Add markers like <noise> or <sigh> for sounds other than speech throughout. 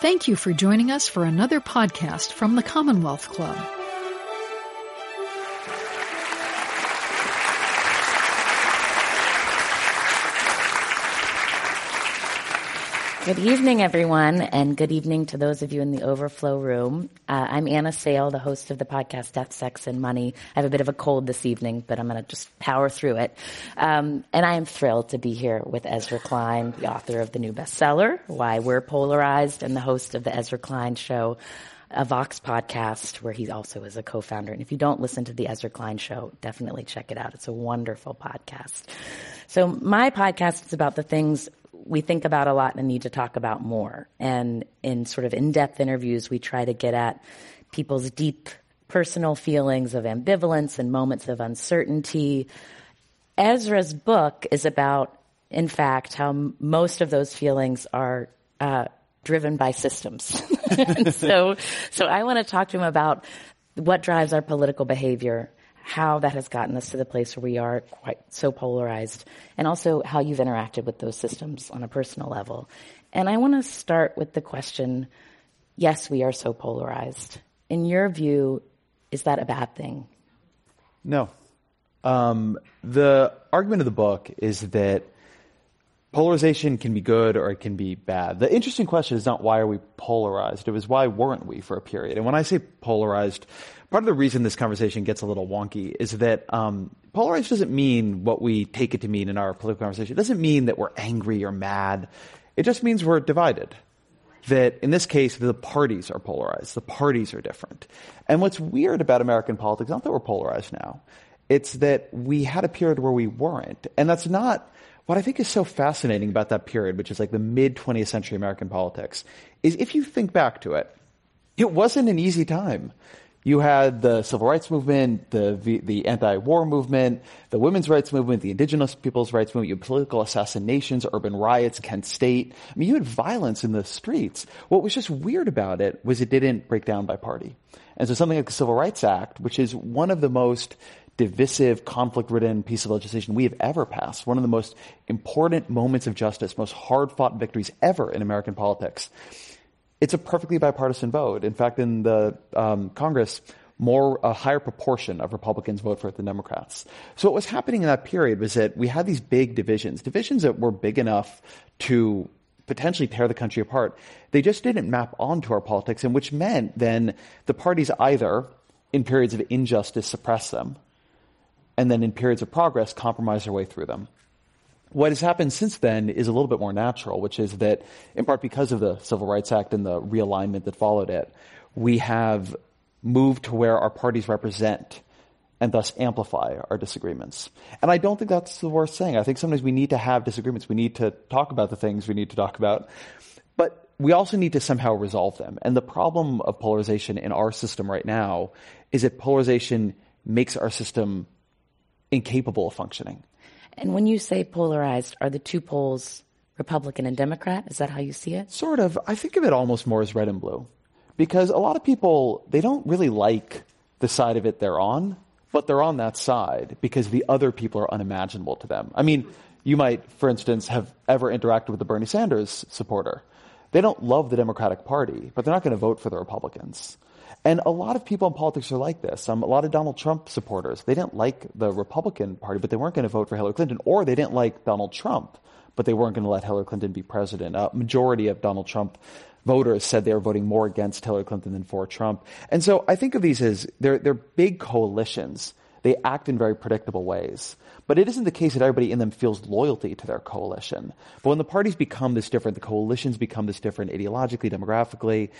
Thank you for joining us for another podcast from the Commonwealth Club. Good evening, everyone, and good evening to those of you in the overflow room. Uh, I'm Anna Sale, the host of the podcast Death, Sex, and Money. I have a bit of a cold this evening, but I'm going to just power through it. Um, and I am thrilled to be here with Ezra Klein, the author of the new bestseller, Why We're Polarized, and the host of the Ezra Klein Show, a Vox podcast where he also is a co-founder. And if you don't listen to the Ezra Klein Show, definitely check it out. It's a wonderful podcast. So my podcast is about the things we think about a lot and need to talk about more. And in sort of in-depth interviews, we try to get at people's deep personal feelings of ambivalence and moments of uncertainty. Ezra's book is about, in fact, how m- most of those feelings are uh, driven by systems. <laughs> so, so I want to talk to him about what drives our political behavior how that has gotten us to the place where we are quite so polarized, and also how you've interacted with those systems on a personal level. And I want to start with the question yes, we are so polarized. In your view, is that a bad thing? No. Um, the argument of the book is that polarization can be good or it can be bad. The interesting question is not why are we polarized, it was why weren't we for a period. And when I say polarized, part of the reason this conversation gets a little wonky is that um, polarized doesn't mean what we take it to mean in our political conversation. It doesn't mean that we're angry or mad. It just means we're divided. That in this case, the parties are polarized. The parties are different. And what's weird about American politics, not that we're polarized now, it's that we had a period where we weren't. And that's not what I think is so fascinating about that period, which is like the mid 20th century American politics, is if you think back to it, it wasn't an easy time. You had the civil rights movement, the, the anti-war movement, the women's rights movement, the indigenous people's rights movement, you had political assassinations, urban riots, Kent State. I mean, you had violence in the streets. What was just weird about it was it didn't break down by party. And so something like the Civil Rights Act, which is one of the most divisive, conflict-ridden piece of legislation we have ever passed, one of the most important moments of justice, most hard-fought victories ever in American politics, it's a perfectly bipartisan vote. In fact, in the um, Congress, more a higher proportion of Republicans vote for it than Democrats. So what was happening in that period was that we had these big divisions, divisions that were big enough to potentially tear the country apart. They just didn't map onto our politics, and which meant then the parties either, in periods of injustice, suppress them, and then in periods of progress, compromise their way through them. What has happened since then is a little bit more natural, which is that, in part because of the Civil Rights Act and the realignment that followed it, we have moved to where our parties represent and thus amplify our disagreements. And I don't think that's the worst thing. I think sometimes we need to have disagreements. We need to talk about the things we need to talk about. But we also need to somehow resolve them. And the problem of polarization in our system right now is that polarization makes our system incapable of functioning. And when you say polarized, are the two poles Republican and Democrat? Is that how you see it? Sort of. I think of it almost more as red and blue. Because a lot of people, they don't really like the side of it they're on, but they're on that side because the other people are unimaginable to them. I mean, you might, for instance, have ever interacted with a Bernie Sanders supporter. They don't love the Democratic Party, but they're not going to vote for the Republicans. And a lot of people in politics are like this. Um, a lot of Donald Trump supporters, they didn't like the Republican Party, but they weren't going to vote for Hillary Clinton, or they didn't like Donald Trump, but they weren't going to let Hillary Clinton be president. A majority of Donald Trump voters said they were voting more against Hillary Clinton than for Trump. And so I think of these as they're, they're big coalitions. They act in very predictable ways. But it isn't the case that everybody in them feels loyalty to their coalition. But when the parties become this different, the coalitions become this different ideologically, demographically,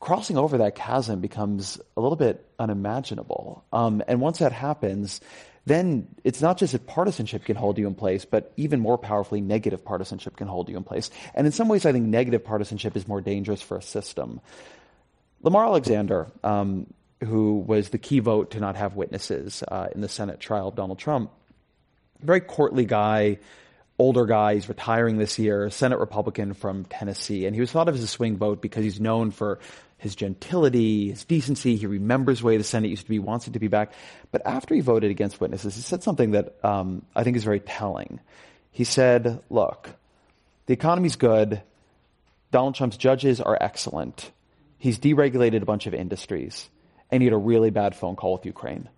crossing over that chasm becomes a little bit unimaginable. Um, and once that happens, then it's not just that partisanship can hold you in place, but even more powerfully, negative partisanship can hold you in place. And in some ways, I think negative partisanship is more dangerous for a system. Lamar Alexander, um, who was the key vote to not have witnesses uh, in the Senate trial of Donald Trump, very courtly guy, older guy. He's retiring this year, Senate Republican from Tennessee. And he was thought of as a swing vote because he's known for his gentility, his decency. He remembers the way the Senate used to be, wants it to be back. But after he voted against witnesses, he said something that um, I think is very telling. He said, look, the economy's good. Donald Trump's judges are excellent. He's deregulated a bunch of industries, and he had a really bad phone call with Ukraine.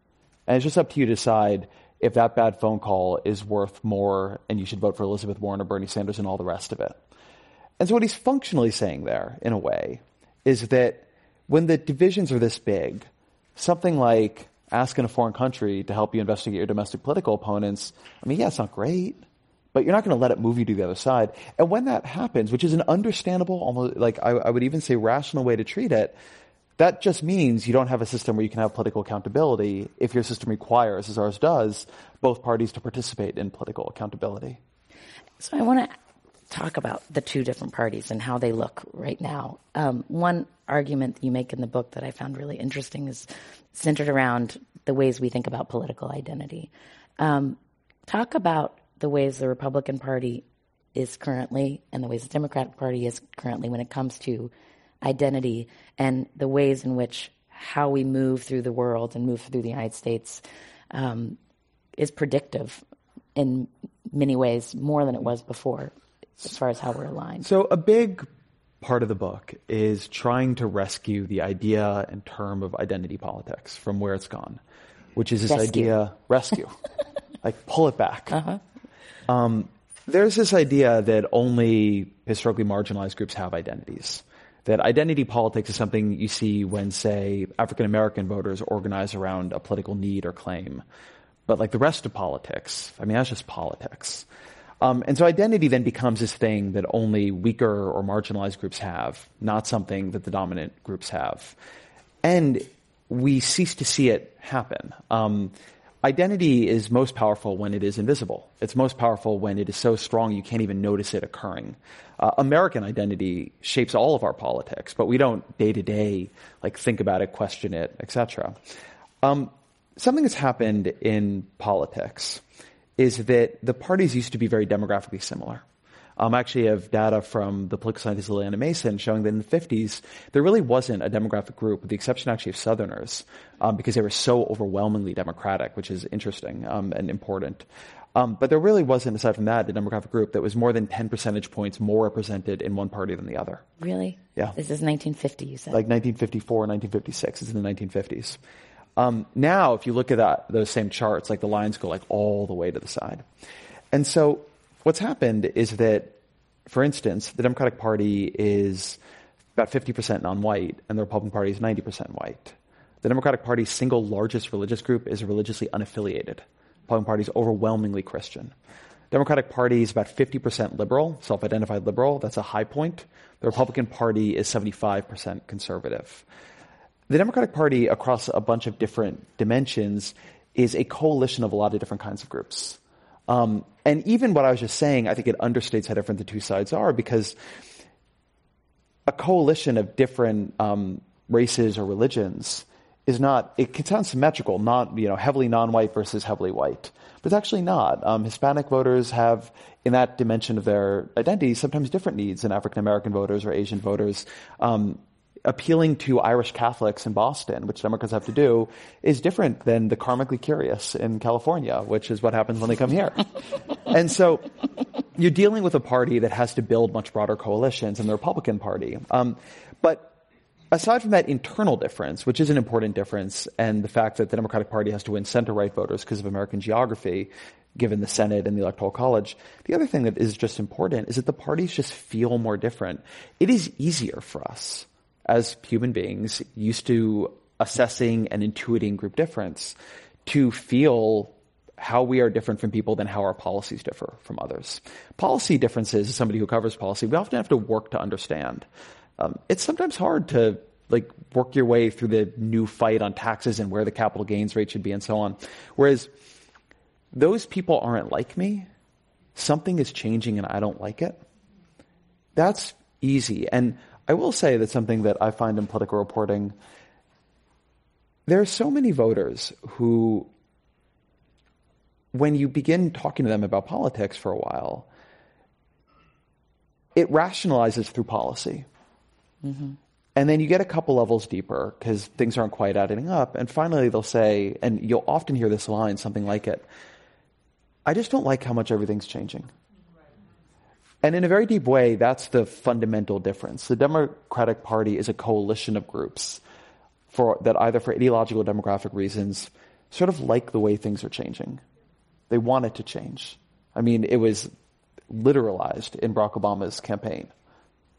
And it's just up to you to decide if that bad phone call is worth more and you should vote for Elizabeth Warren or Bernie Sanders and all the rest of it. And so what he's functionally saying there, in a way, is that when the divisions are this big, something like asking a foreign country to help you investigate your domestic political opponents, I mean, yeah, it's not great, but you're not going to let it move you to the other side. And when that happens, which is an understandable, almost like I, I would even say rational way to treat it, that just means you don't have a system where you can have political accountability if your system requires, as ours does, both parties to participate in political accountability. So I want to talk about the two different parties and how they look right now. Um, one argument you make in the book that I found really interesting is centered around the ways we think about political identity. Um, talk about the ways the Republican Party is currently and the ways the Democratic Party is currently when it comes to identity and the ways in which how we move through the world and move through the United States um, is predictive in many ways more than it was before as far as how we're aligned. So a big part of the book is trying to rescue the idea and term of identity politics from where it's gone, which is this rescue. idea rescue, <laughs> like pull it back. Uh-huh. Um, there's this idea that only historically marginalized groups have identities. That identity politics is something you see when, say, African American voters organize around a political need or claim. But like the rest of politics, I mean, that's just politics. Um, and so identity then becomes this thing that only weaker or marginalized groups have, not something that the dominant groups have. And we cease to see it happen. Um, identity is most powerful when it is invisible. It's most powerful when it is so strong you can't even notice it occurring. Uh, American identity shapes all of our politics, but we don't day to day like think about it, question it, etc. Um, something that's happened in politics is that the parties used to be very demographically similar. Um, I actually have data from the political scientist Lilliana Mason showing that in the 50s, there really wasn't a demographic group, with the exception actually of Southerners, um, because they were so overwhelmingly Democratic, which is interesting um, and important. Um, but there really wasn't, aside from that, a demographic group that was more than 10 percentage points more represented in one party than the other. Really? Yeah. This is 1950, you said? Like 1954, 1956. It's in the 1950s. Um, now, if you look at that, those same charts, like the lines go like all the way to the side. And so what's happened is that, for instance, the Democratic Party is about 50% non-white and the Republican Party is 90% white. The Democratic Party's single largest religious group is religiously unaffiliated. The Republican Party is overwhelmingly Christian. Democratic Party is about 50% liberal, self-identified liberal. That's a high point. The Republican Party is 75% conservative. The Democratic Party, across a bunch of different dimensions, is a coalition of a lot of different kinds of groups. Um, and even what I was just saying, I think it understates how different the two sides are because a coalition of different um, races or religions is not, it can sound symmetrical, not, you know, heavily non-white versus heavily white. But it's actually not. Um, Hispanic voters have, in that dimension of their identity, sometimes different needs than African American voters or Asian voters. Um, appealing to Irish Catholics in Boston, which Democrats have to do, is different than the karmically curious in California, which is what happens when they come here. <laughs> and so you're dealing with a party that has to build much broader coalitions than the Republican Party. Um, but aside from that internal difference, which is an important difference, and the fact that the Democratic Party has to win center-right voters because of American geography, given the Senate and the Electoral College, the other thing that is just important is that the parties just feel more different. It is easier for us as human beings used to assessing and intuiting group difference to feel how we are different from people than how our policies differ from others. Policy differences, as somebody who covers policy, we often have to work to understand. Um, it's sometimes hard to like work your way through the new fight on taxes and where the capital gains rate should be and so on. Whereas those people aren't like me. Something is changing and I don't like it. That's easy. And I will say that something that I find in political reporting, there are so many voters who, when you begin talking to them about politics for a while, it rationalizes through policy. Mm-hmm. And then you get a couple levels deeper because things aren't quite adding up. And finally, they'll say, and you'll often hear this line, something like it I just don't like how much everything's changing. And in a very deep way, that's the fundamental difference. The Democratic Party is a coalition of groups for, that either for ideological or demographic reasons sort of like the way things are changing. They want it to change. I mean, it was literalized in Barack Obama's campaign.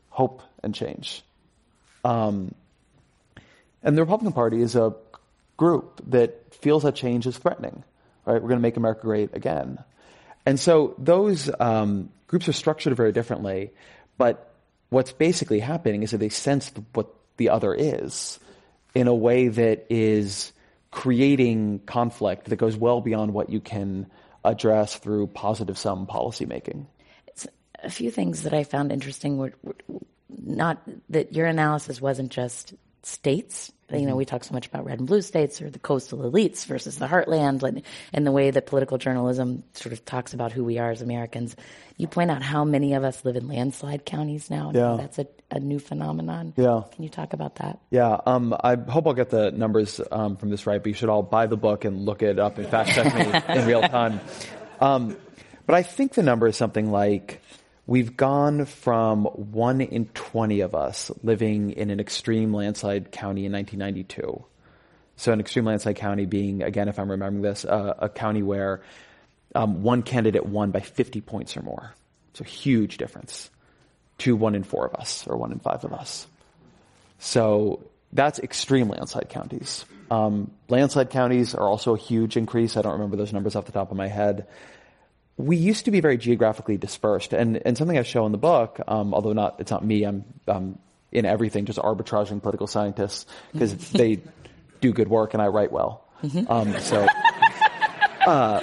Hope and change. Um, and the Republican Party is a group that feels that change is threatening, right? We're going to make America great again. And so those um, groups are structured very differently, but what's basically happening is that they sense what the other is in a way that is creating conflict that goes well beyond what you can address through positive sum policymaking. It's a few things that I found interesting were, were not that your analysis wasn't just states. Mm-hmm. You know, we talk so much about red and blue states or the coastal elites versus the heartland and, and the way that political journalism sort of talks about who we are as Americans. You point out how many of us live in landslide counties now. Yeah. That's a, a new phenomenon. Yeah. Can you talk about that? Yeah. Um, I hope I'll get the numbers um, from this right, but you should all buy the book and look it up and fact check me <laughs> in real time. Um, but I think the number is something like We've gone from one in 20 of us living in an extreme landslide county in 1992. So, an extreme landslide county being, again, if I'm remembering this, uh, a county where um, one candidate won by 50 points or more. So, huge difference to one in four of us or one in five of us. So, that's extreme landslide counties. Um, landslide counties are also a huge increase. I don't remember those numbers off the top of my head we used to be very geographically dispersed, and, and something I show in the book, um, although not it's not me, I'm um, in everything, just arbitraging political scientists because they do good work and I write well. Mm-hmm. Um, so, uh,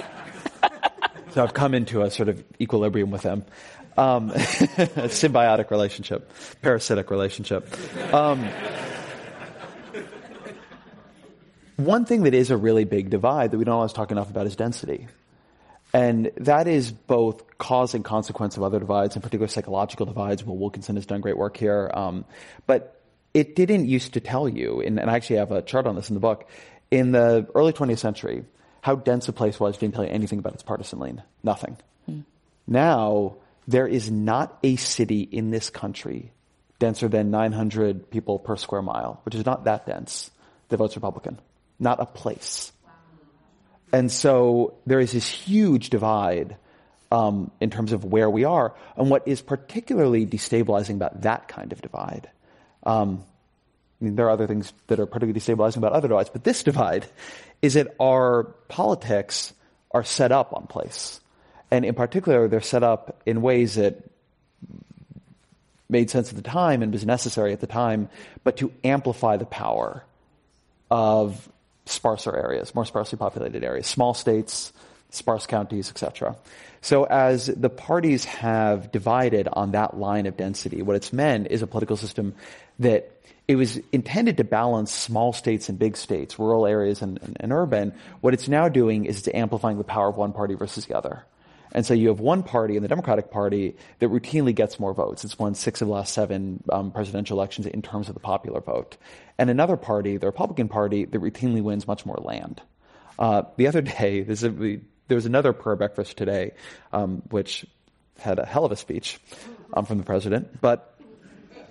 so I've come into a sort of equilibrium with them, um, a <laughs> symbiotic relationship, parasitic relationship. Um, one thing that is a really big divide that we don't always talk enough about is density. And that is both cause and consequence of other divides, in particular psychological divides. Will Wilkinson has done great work here. Um, but it didn't used to tell you, and, and I actually have a chart on this in the book, in the early 20th century, how dense a place was didn't tell you anything about its partisan lean. Nothing. Hmm. Now, there is not a city in this country denser than 900 people per square mile, which is not that dense, that votes Republican. Not a place. And so there is this huge divide um, in terms of where we are. And what is particularly destabilizing about that kind of divide, um, I mean, there are other things that are particularly destabilizing about other divides, but this divide is that our politics are set up on place. And in particular, they're set up in ways that made sense at the time and was necessary at the time, but to amplify the power of sparser areas, more sparsely populated areas, small states, sparse counties, etc. So as the parties have divided on that line of density, what it's meant is a political system that it was intended to balance small states and big states, rural areas and, and, and urban. What it's now doing is it's amplifying the power of one party versus the other. And so you have one party in the Democratic Party that routinely gets more votes. It's won six of the last seven um, presidential elections in terms of the popular vote. And another party, the Republican Party, that routinely wins much more land. Uh, the other <laughs> day, a, there was another prayer breakfast today, um, which had a hell of a speech um, from the president. But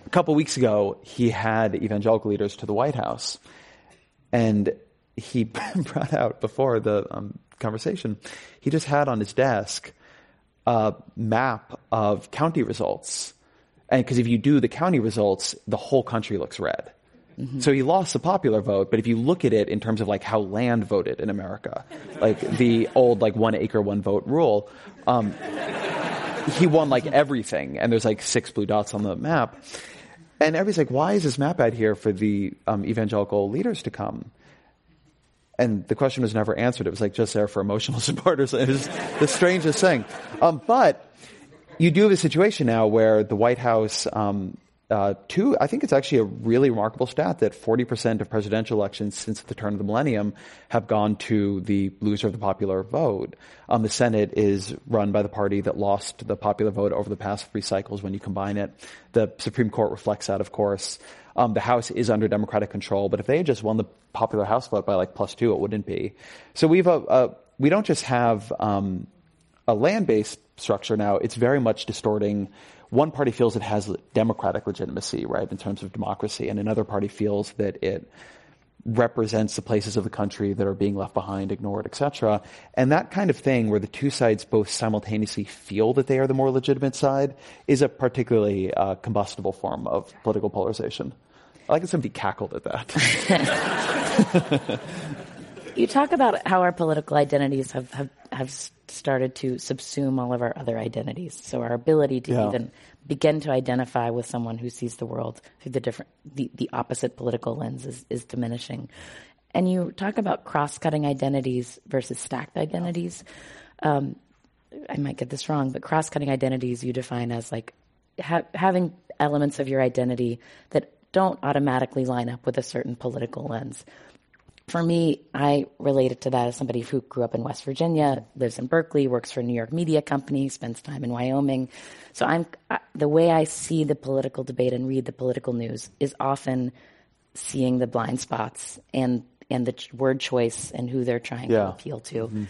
a couple weeks ago, he had evangelical leaders to the White House. And he <laughs> brought out before the um, conversation, he just had on his desk a map of county results. And because if you do the county results, the whole country looks red. Mm-hmm. So he lost the popular vote, but if you look at it in terms of like how land voted in America, like the old like one acre, one vote rule, um, he won like everything. And there's like six blue dots on the map. And everybody's like, why is this map out here for the um, evangelical leaders to come? And the question was never answered. It was like just there for emotional <laughs> support or something. It was the strangest thing. Um, but you do have a situation now where the White House, um, uh, two, I think it's actually a really remarkable stat that 40% of presidential elections since the turn of the millennium have gone to the loser of the popular vote. Um, the Senate is run by the party that lost the popular vote over the past three cycles when you combine it. The Supreme Court reflects that, of course. Um, the House is under Democratic control, but if they had just won the popular House vote by like plus two, it wouldn't be. So we've a, a we don't just have um, a land-based structure now, it's very much distorting. One party feels it has democratic legitimacy, right, in terms of democracy, and another party feels that it represents the places of the country that are being left behind, ignored, etc. And that kind of thing, where the two sides both simultaneously feel that they are the more legitimate side, is a particularly uh, combustible form of political polarization. I like that somebody cackled at that. <laughs> you talk about how our political identities have, have, have started to subsume all of our other identities. So our ability to yeah. even begin to identify with someone who sees the world through the different, the, the opposite political lens is, is diminishing. And you talk about cross-cutting identities versus stacked identities. Um, I might get this wrong, but cross-cutting identities you define as like ha- having elements of your identity that don't automatically line up with a certain political lens for me, I related to that as somebody who grew up in West Virginia, lives in Berkeley, works for a New York media company, spends time in Wyoming. So I'm the way I see the political debate and read the political news is often seeing the blind spots and and the word choice and who they're trying yeah. to appeal to. Mm-hmm.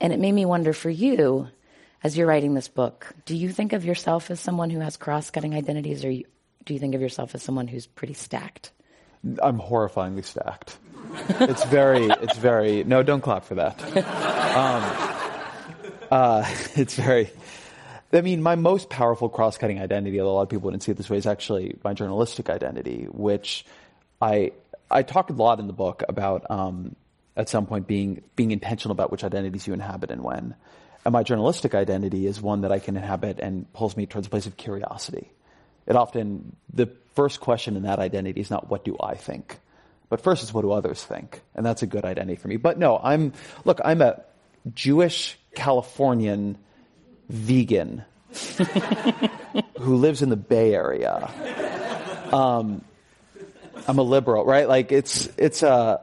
And it made me wonder for you, as you're writing this book, do you think of yourself as someone who has cross-cutting identities, or do you think of yourself as someone who's pretty stacked? I'm horrifyingly stacked. It's very, it's very, no, don't clap for that. Um, uh, <laughs> it's very, I mean, my most powerful cross cutting identity, although a lot of people wouldn't see it this way, is actually my journalistic identity, which I, I talk a lot in the book about um, at some point being, being intentional about which identities you inhabit and when. And my journalistic identity is one that I can inhabit and pulls me towards a place of curiosity. It often, the first question in that identity is not what do I think, but first it's what do others think. And that's a good identity for me. But no, I'm, look, I'm a Jewish Californian vegan <laughs> who lives in the Bay Area. Um, I'm a liberal, right? Like it's, it's, uh,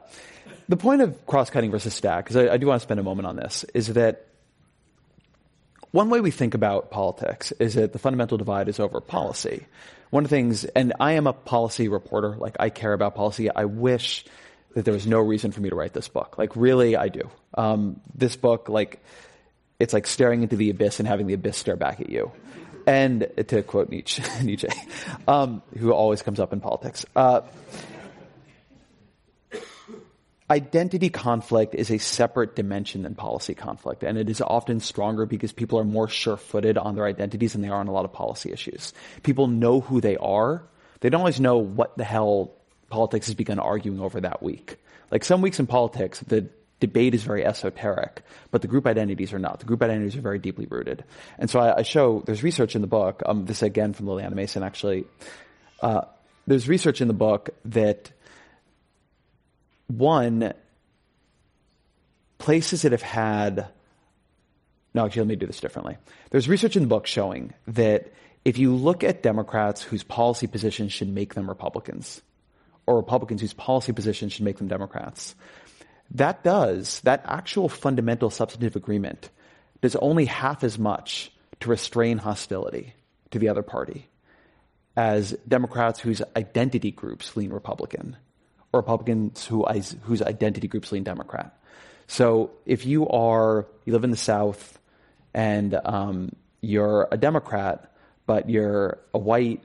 the point of cross-cutting versus stack, because I, I do want to spend a moment on this, is that one way we think about politics is that the fundamental divide is over policy. One of the things, and I am a policy reporter, like I care about policy. I wish that there was no reason for me to write this book. Like really, I do. Um, this book, like, it's like staring into the abyss and having the abyss stare back at you. And to quote Nietzsche, <laughs> Nietzsche, um, who always comes up in politics. Uh, identity conflict is a separate dimension than policy conflict, and it is often stronger because people are more sure-footed on their identities than they are on a lot of policy issues. People know who they are. They don't always know what the hell politics has begun arguing over that week. Like some weeks in politics, the debate is very esoteric, but the group identities are not. The group identities are very deeply rooted. And so I, I show, there's research in the book, um, this again from Lilliana Mason actually, uh, there's research in the book that one, places that have had, no, actually, let me do this differently. There's research in the book showing that if you look at Democrats whose policy positions should make them Republicans, or Republicans whose policy positions should make them Democrats, that does, that actual fundamental substantive agreement does only half as much to restrain hostility to the other party as Democrats whose identity groups lean Republican or Republicans who, whose identity groups lean Democrat. So if you are, you live in the South and um, you're a Democrat, but you're a white,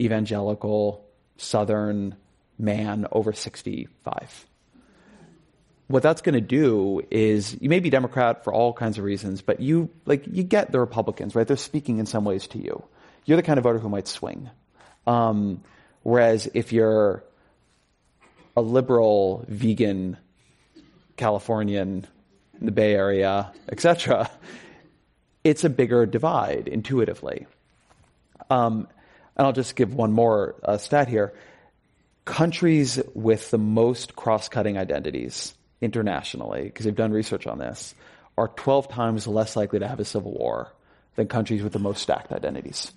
evangelical, Southern man over 65. What that's going to do is you may be Democrat for all kinds of reasons, but you like you get the Republicans, right? They're speaking in some ways to you. You're the kind of voter who might swing. Um, whereas if you're a liberal vegan Californian in the Bay Area, etc., it's a bigger divide intuitively. Um, and I'll just give one more uh, stat here. Countries with the most cross-cutting identities internationally, because they've done research on this, are 12 times less likely to have a civil war than countries with the most stacked identities.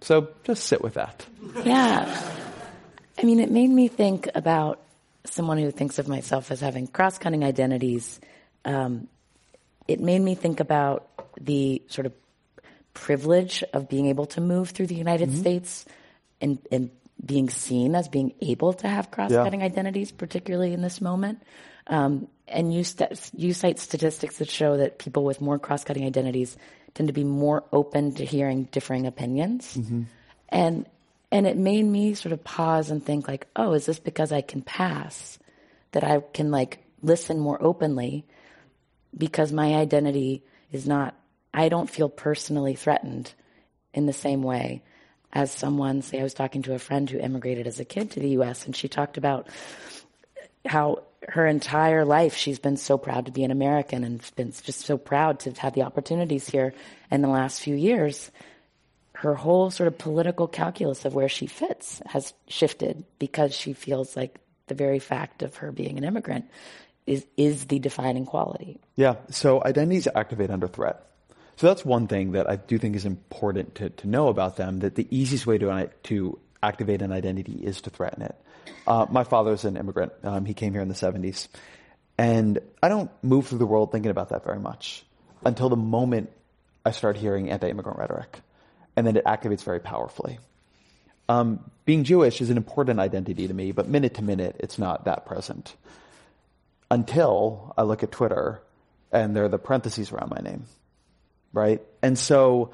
So just sit with that. Yeah. I mean, it made me think about someone who thinks of myself as having cross-cutting identities. Um, it made me think about the sort of privilege of being able to move through the United mm-hmm. States and, and being seen as being able to have cross-cutting yeah. identities, particularly in this moment. Um, and you, st- you cite statistics that show that people with more cross-cutting identities tend to be more open to hearing differing opinions. And and it made me sort of pause and think like, oh, is this because I can pass? That I can like listen more openly because my identity is not I don't feel personally threatened in the same way as someone say I was talking to a friend who immigrated as a kid to the US and she talked about how her entire life she's been so proud to be an American and been just so proud to have the opportunities here in the last few years her whole sort of political calculus of where she fits has shifted because she feels like the very fact of her being an immigrant is is the defining quality. Yeah. So identities activate under threat. So that's one thing that I do think is important to, to know about them. That the easiest way to to activate an identity is to threaten it. Uh, my father's an immigrant. Um, he came here in the '70s, and I don't move through the world thinking about that very much until the moment I start hearing anti-immigrant rhetoric and then it activates very powerfully. Um, being Jewish is an important identity to me, but minute to minute, it's not that present. Until I look at Twitter and there are the parentheses around my name, right? And so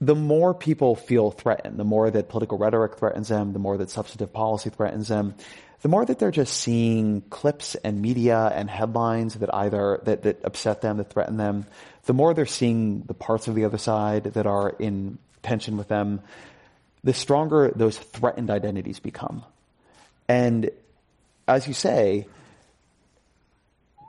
the more people feel threatened, the more that political rhetoric threatens them, the more that substantive policy threatens them, the more that they're just seeing clips and media and headlines that either that, that upset them, that threaten them, the more they're seeing the parts of the other side that are in tension with them, the stronger those threatened identities become. And as you say,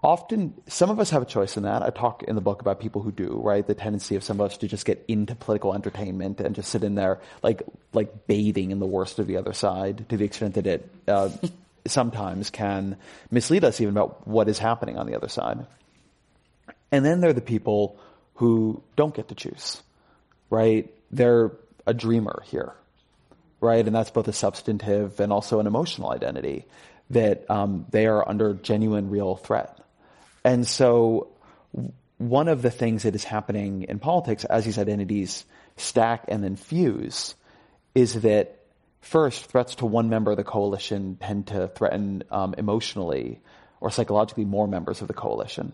often some of us have a choice in that. I talk in the book about people who do, right? The tendency of some of us to just get into political entertainment and just sit in there like like bathing in the worst of the other side to the extent that it uh, <laughs> sometimes can mislead us even about what is happening on the other side. And then there are the people who don't get to choose, right? They're a dreamer here, right? And that's both a substantive and also an emotional identity that um, they are under genuine, real threat. And so, one of the things that is happening in politics as these identities stack and then fuse is that first, threats to one member of the coalition tend to threaten um, emotionally or psychologically more members of the coalition.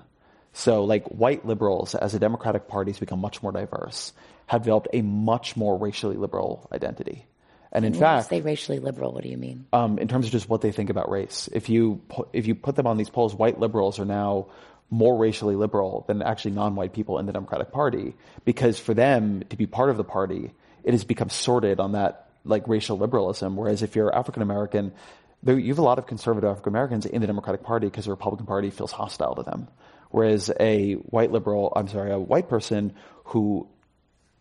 So, like white liberals, as the Democratic Party's become much more diverse, have developed a much more racially liberal identity. And in when fact, say racially liberal, what do you mean? Um, in terms of just what they think about race, if you if you put them on these polls, white liberals are now more racially liberal than actually non-white people in the Democratic Party, because for them to be part of the party, it has become sorted on that like racial liberalism. Whereas if you're African American, you have a lot of conservative African Americans in the Democratic Party because the Republican Party feels hostile to them. Whereas a white liberal, I'm sorry, a white person who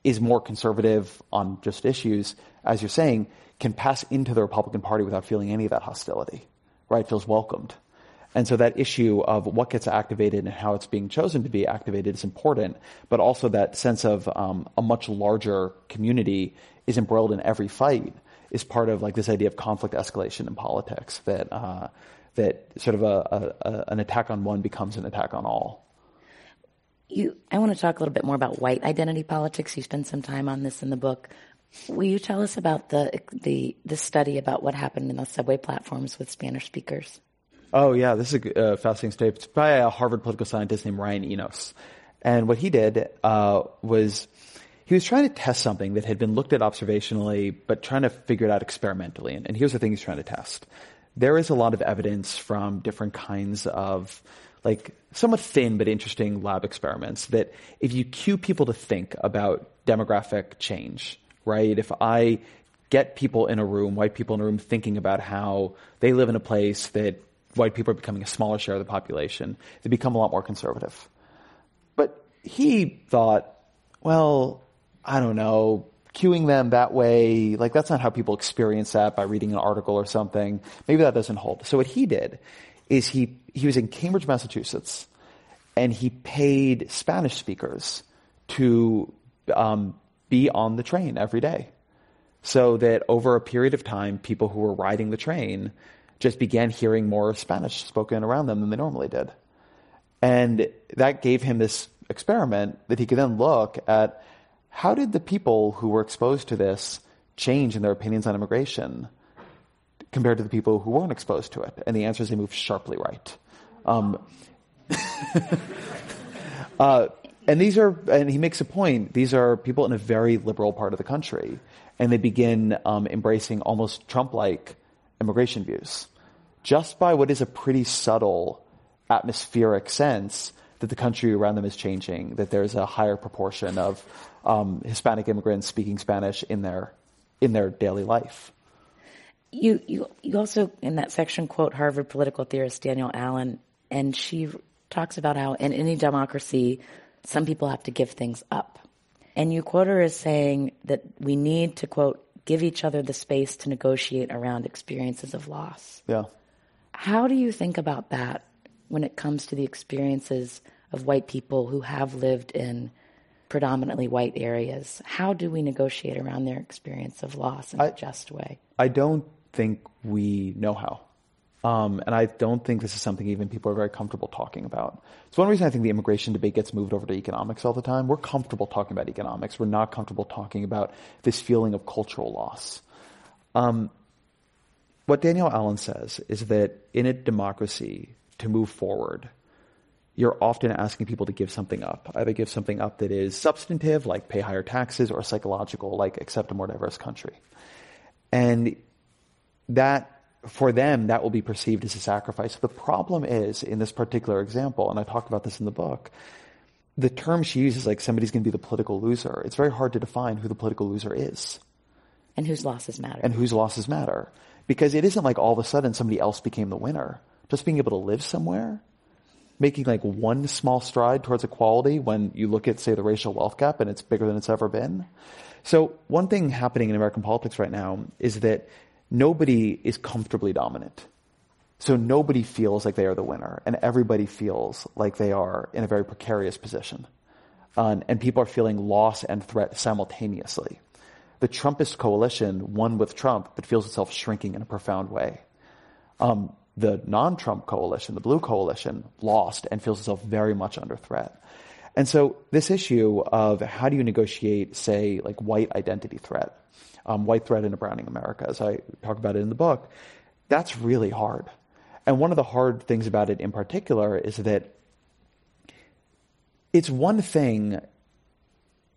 is more conservative on just issues, as you're saying, can pass into the Republican Party without feeling any of that hostility, right? Feels welcomed. And so that issue of what gets activated and how it's being chosen to be activated is important, but also that sense of um, a much larger community is embroiled in every fight is part of like this idea of conflict escalation in politics that uh, that sort of a, a, a, an attack on one becomes an attack on all. You, I want to talk a little bit more about white identity politics. You spend some time on this in the book. Will you tell us about the the the study about what happened in the subway platforms with Spanish speakers? Oh yeah, this is a uh, fascinating study. It's by a Harvard political scientist named Ryan Enos, and what he did uh, was he was trying to test something that had been looked at observationally, but trying to figure it out experimentally. And, and here's the thing he's trying to test: there is a lot of evidence from different kinds of like somewhat thin but interesting lab experiments that if you cue people to think about demographic change, right? If I get people in a room, white people in a room, thinking about how they live in a place that white people are becoming a smaller share of the population, they become a lot more conservative. But he thought, well, I don't know, cueing them that way, like that's not how people experience that by reading an article or something. Maybe that doesn't hold. So what he did is he, he was in Cambridge, Massachusetts, and he paid Spanish speakers to um, be on the train every day. So that over a period of time, people who were riding the train just began hearing more Spanish spoken around them than they normally did. And that gave him this experiment that he could then look at how did the people who were exposed to this change in their opinions on immigration compared to the people who weren't exposed to it? And the answer is they moved sharply right. Um, <laughs> uh, and these are, and he makes a point, these are people in a very liberal part of the country. And they begin um, embracing almost Trump like immigration views. Just by what is a pretty subtle atmospheric sense that the country around them is changing, that there's a higher proportion of um, Hispanic immigrants speaking Spanish in their in their daily life. You, you you also in that section quote Harvard political theorist Danielle Allen, and she talks about how in any democracy, some people have to give things up. And you quote her as saying that we need to quote give each other the space to negotiate around experiences of loss. Yeah. How do you think about that when it comes to the experiences of white people who have lived in predominantly white areas? How do we negotiate around their experience of loss in I, a just way? I don't think we know how. Um, and I don't think this is something even people are very comfortable talking about. It's one reason I think the immigration debate gets moved over to economics all the time. We're comfortable talking about economics. We're not comfortable talking about this feeling of cultural loss. Um, what Danielle Allen says is that in a democracy, to move forward, you're often asking people to give something up. Either give something up that is substantive, like pay higher taxes, or psychological, like accept a more diverse country. And that for them, that will be perceived as a sacrifice. The problem is, in this particular example, and I talk about this in the book, the term she uses, like somebody's going to be the political loser, it's very hard to define who the political loser is. And whose losses matter. And whose losses matter. Because it isn't like all of a sudden somebody else became the winner. Just being able to live somewhere, making like one small stride towards equality when you look at, say, the racial wealth gap and it's bigger than it's ever been. So one thing happening in American politics right now is that nobody is comfortably dominant. So nobody feels like they are the winner, and everybody feels like they are in a very precarious position. Um, and people are feeling loss and threat simultaneously. The Trumpist coalition won with Trump, but feels itself shrinking in a profound way. Um, the non-Trump coalition, the blue coalition, lost and feels itself very much under threat. And so this issue of how do you negotiate, say, like white identity threat, um, white threat in a Browning America, as I talk about it in the book, that's really hard. And one of the hard things about it in particular is that it's one thing.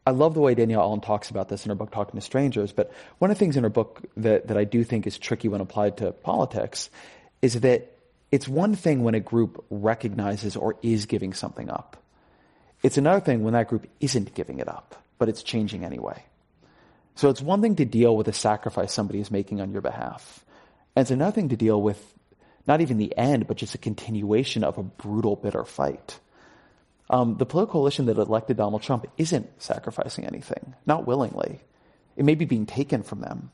I love the way Danielle Allen talks about this in her book, Talking to Strangers, but one of the things in her book that, that I do think is tricky when applied to politics is that it's one thing when a group recognizes or is giving something up. It's another thing when that group isn't giving it up, but it's changing anyway. So it's one thing to deal with a sacrifice somebody is making on your behalf. And it's another thing to deal with not even the end, but just a continuation of a brutal, bitter fight. Um, the political coalition that elected Donald Trump isn't sacrificing anything, not willingly. It may be being taken from them.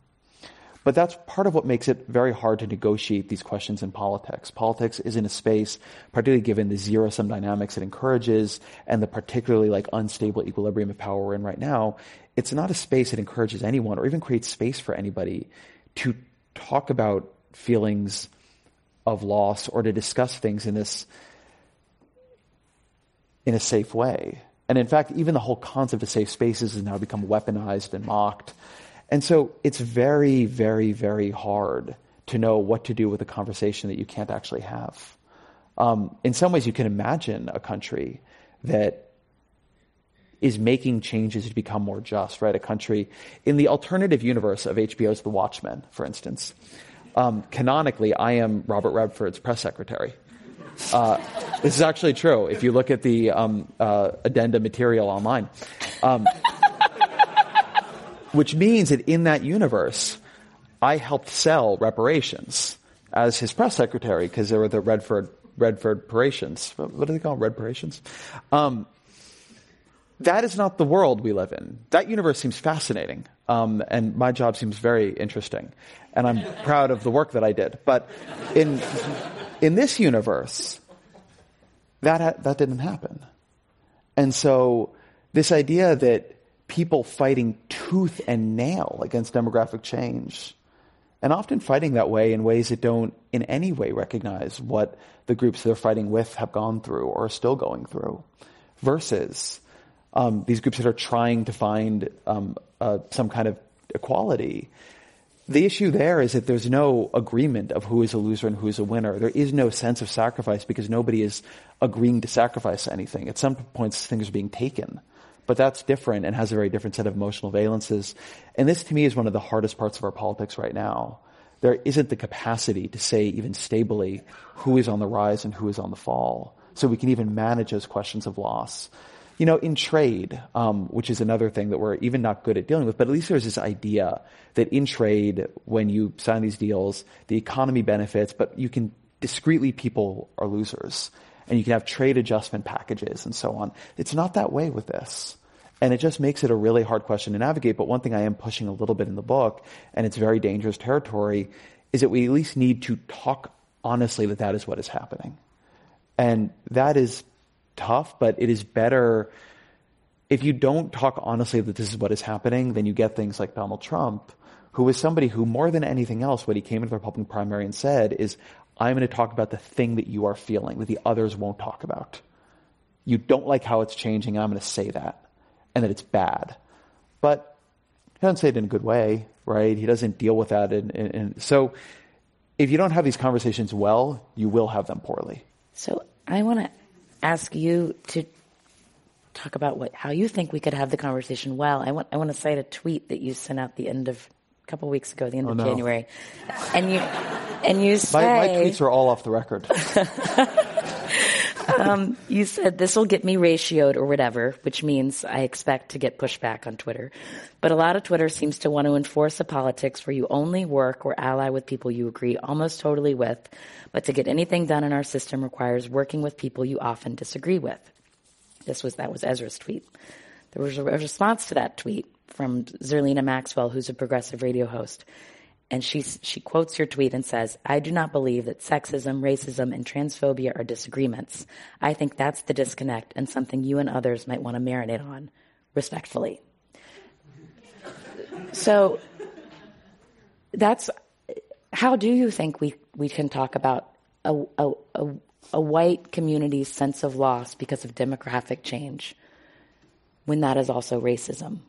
But that's part of what makes it very hard to negotiate these questions in politics. Politics is in a space, particularly given the zero sum dynamics it encourages and the particularly like unstable equilibrium of power we're in right now. It's not a space that encourages anyone or even creates space for anybody to talk about feelings of loss or to discuss things in this in a safe way. And in fact, even the whole concept of safe spaces has now become weaponized and mocked. And so it's very, very, very hard to know what to do with a conversation that you can't actually have. Um, in some ways, you can imagine a country that is making changes to become more just, right? A country in the alternative universe of HBO's The Watchmen, for instance. Um, canonically, I am Robert Redford's press secretary. Uh, this is actually true. If you look at the um, uh, addenda material online, um, which means that in that universe, I helped sell reparations as his press secretary because there were the Redford Redford parations. What do they call? Red parations? Um, that is not the world we live in. That universe seems fascinating, um, and my job seems very interesting, and I'm proud of the work that I did. But in in this universe, that ha- that didn't happen, and so this idea that people fighting tooth and nail against demographic change, and often fighting that way in ways that don't in any way recognize what the groups they're fighting with have gone through or are still going through, versus um, these groups that are trying to find um, uh, some kind of equality, the issue there is that there's no agreement of who is a loser and who is a winner. There is no sense of sacrifice because nobody is agreeing to sacrifice anything. At some points, things are being taken. But that's different and has a very different set of emotional valences. And this to me is one of the hardest parts of our politics right now. There isn't the capacity to say even stably who is on the rise and who is on the fall. So we can even manage those questions of loss. You know, in trade, um, which is another thing that we're even not good at dealing with, but at least there's this idea that in trade, when you sign these deals, the economy benefits, but you can discreetly people are losers. And you can have trade adjustment packages and so on. It's not that way with this. And it just makes it a really hard question to navigate. But one thing I am pushing a little bit in the book, and it's very dangerous territory, is that we at least need to talk honestly that that is what is happening. And that is tough, but it is better if you don't talk honestly that this is what is happening, then you get things like Donald Trump, who is somebody who more than anything else, what he came into the Republican primary and said is, I'm going to talk about the thing that you are feeling that the others won't talk about. You don't like how it's changing, I'm going to say that, and that it's bad. But he doesn't say it in a good way, right? He doesn't deal with that. And, and, and so if you don't have these conversations well, you will have them poorly. So I want to ask you to talk about what how you think we could have the conversation well. I want I want to cite a tweet that you sent out the end of a couple of weeks ago, the end oh, of no. January, and you and you say my, my tweets are all off the record. <laughs> um, you said this will get me ratioed or whatever, which means I expect to get pushback on Twitter. But a lot of Twitter seems to want to enforce a politics where you only work or ally with people you agree almost totally with, but to get anything done in our system requires working with people you often disagree with. This was that was Ezra's tweet. There was a response to that tweet from Zerlina Maxwell, who's a progressive radio host. And she, she quotes your tweet and says, I do not believe that sexism, racism, and transphobia are disagreements. I think that's the disconnect and something you and others might want to marinate on, respectfully. So that's, how do you think we, we can talk about a, a, a, a white community's sense of loss because of demographic change when that is also racism?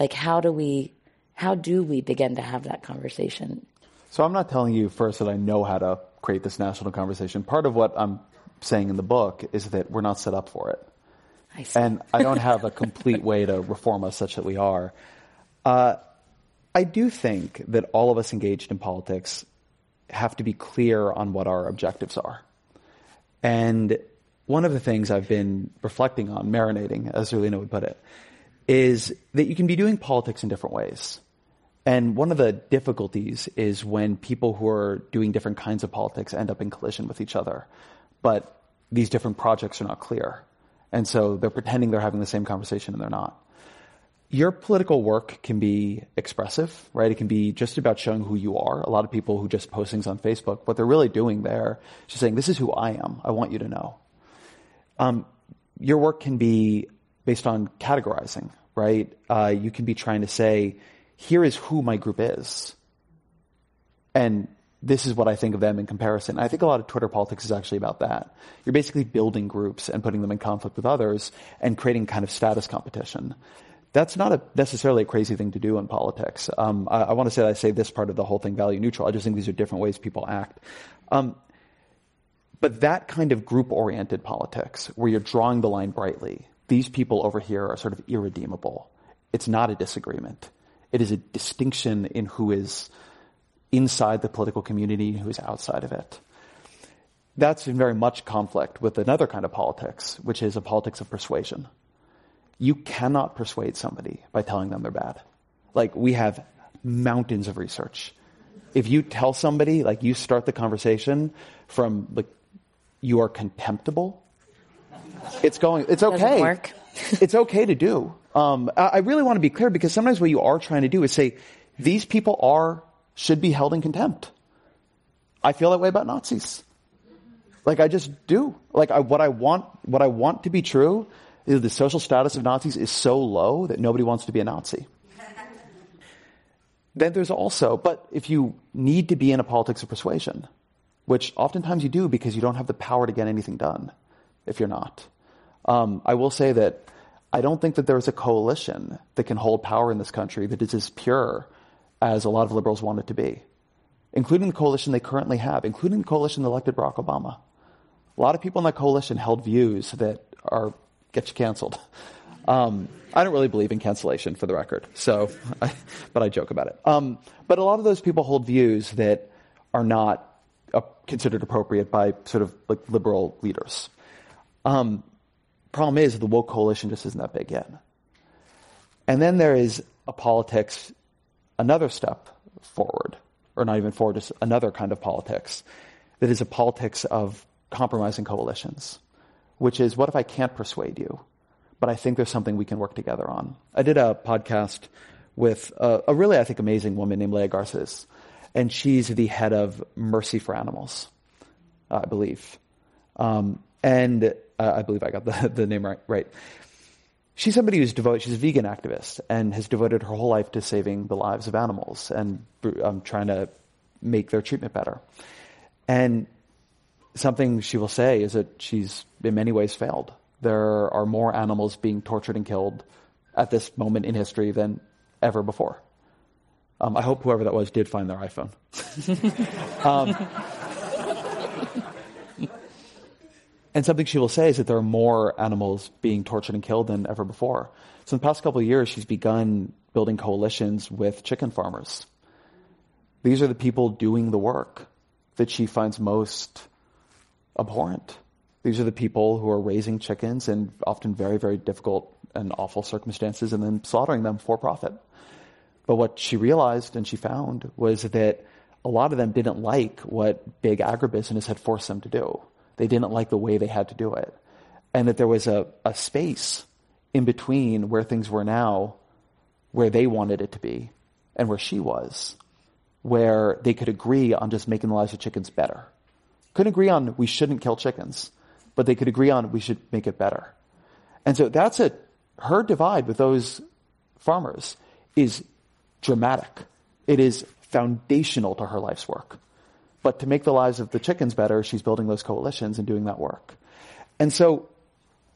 Like, how do we how do we begin to have that conversation? So I'm not telling you first that I know how to create this national conversation. Part of what I'm saying in the book is that we're not set up for it. I and I don't have a <laughs> complete way to reform us such that we are. Uh, I do think that all of us engaged in politics have to be clear on what our objectives are. And one of the things I've been reflecting on, marinating, as Zerlina would put it, is that you can be doing politics in different ways. And one of the difficulties is when people who are doing different kinds of politics end up in collision with each other. But these different projects are not clear. And so they're pretending they're having the same conversation and they're not. Your political work can be expressive, right? It can be just about showing who you are. A lot of people who just post things on Facebook, what they're really doing there is just saying, this is who I am. I want you to know. Um, your work can be based on categorizing, right? Uh, you can be trying to say, here is who my group is. And this is what I think of them in comparison. I think a lot of Twitter politics is actually about that. You're basically building groups and putting them in conflict with others and creating kind of status competition. That's not a, necessarily a crazy thing to do in politics. Um, I, I, want to say that I say this part of the whole thing value neutral. I just think these are different ways people act. Um, but that kind of group oriented politics, where you're drawing the line brightly, these people over here are sort of irredeemable. It's not a disagreement. It is a distinction in who is inside the political community and who is outside of it. That's in very much conflict with another kind of politics, which is a politics of persuasion. You cannot persuade somebody by telling them they're bad. Like, we have mountains of research. If you tell somebody, like, you start the conversation from, like, you are contemptible, it's going, it's okay. it's okay to do. Um, I really want to be clear because sometimes what you are trying to do is say, these people are, should be held in contempt. I feel that way about Nazis. Like I just do. Like I, what I want, what I want to be true is the social status of Nazis is so low that nobody wants to be a Nazi. <laughs> then there's also, but if you need to be in a politics of persuasion, which oftentimes you do because you don't have the power to get anything done if you're not. Um, I will say that I don't think that there is a coalition that can hold power in this country that is as pure as a lot of liberals want it to be, including the coalition they currently have, including the coalition that elected Barack Obama. A lot of people in that coalition held views that are get you canceled. Um, I don't really believe in cancellation, for the record. So, <laughs> I, but I joke about it. Um, but a lot of those people hold views that are not uh, considered appropriate by sort of like liberal leaders. Um, problem is the woke coalition just isn't that big yet. And then there is a politics, another step forward, or not even forward, just another kind of politics that is a politics of compromising coalitions, which is what if I can't persuade you, but I think there's something we can work together on. I did a podcast with a, a really, I think, amazing woman named Leah Garces, and she's the head of Mercy for Animals, I believe. Um, and uh, I believe I got the, <laughs> the name right, right. She's somebody who's devoted, she's a vegan activist and has devoted her whole life to saving the lives of animals and um, trying to make their treatment better. And something she will say is that she's in many ways failed. There are more animals being tortured and killed at this moment in history than ever before. Um, I hope whoever that was did find their iPhone. <laughs> um, and something she will say is that there are more animals being tortured and killed than ever before. So in the past couple of years, she's begun building coalitions with chicken farmers. These are the people doing the work that she finds most abhorrent. These are the people who are raising chickens in often very, very difficult and awful circumstances and then slaughtering them for profit. But what she realized and she found was that a lot of them didn't like what big agribusiness had forced them to do. They didn't like the way they had to do it. And that there was a, a space in between where things were now, where they wanted it to be, and where she was, where they could agree on just making the lives of chickens better. Couldn't agree on we shouldn't kill chickens, but they could agree on we should make it better. And so that's it. Her divide with those farmers is dramatic. It is foundational to her life's work. But to make the lives of the chickens better, she's building those coalitions and doing that work. And so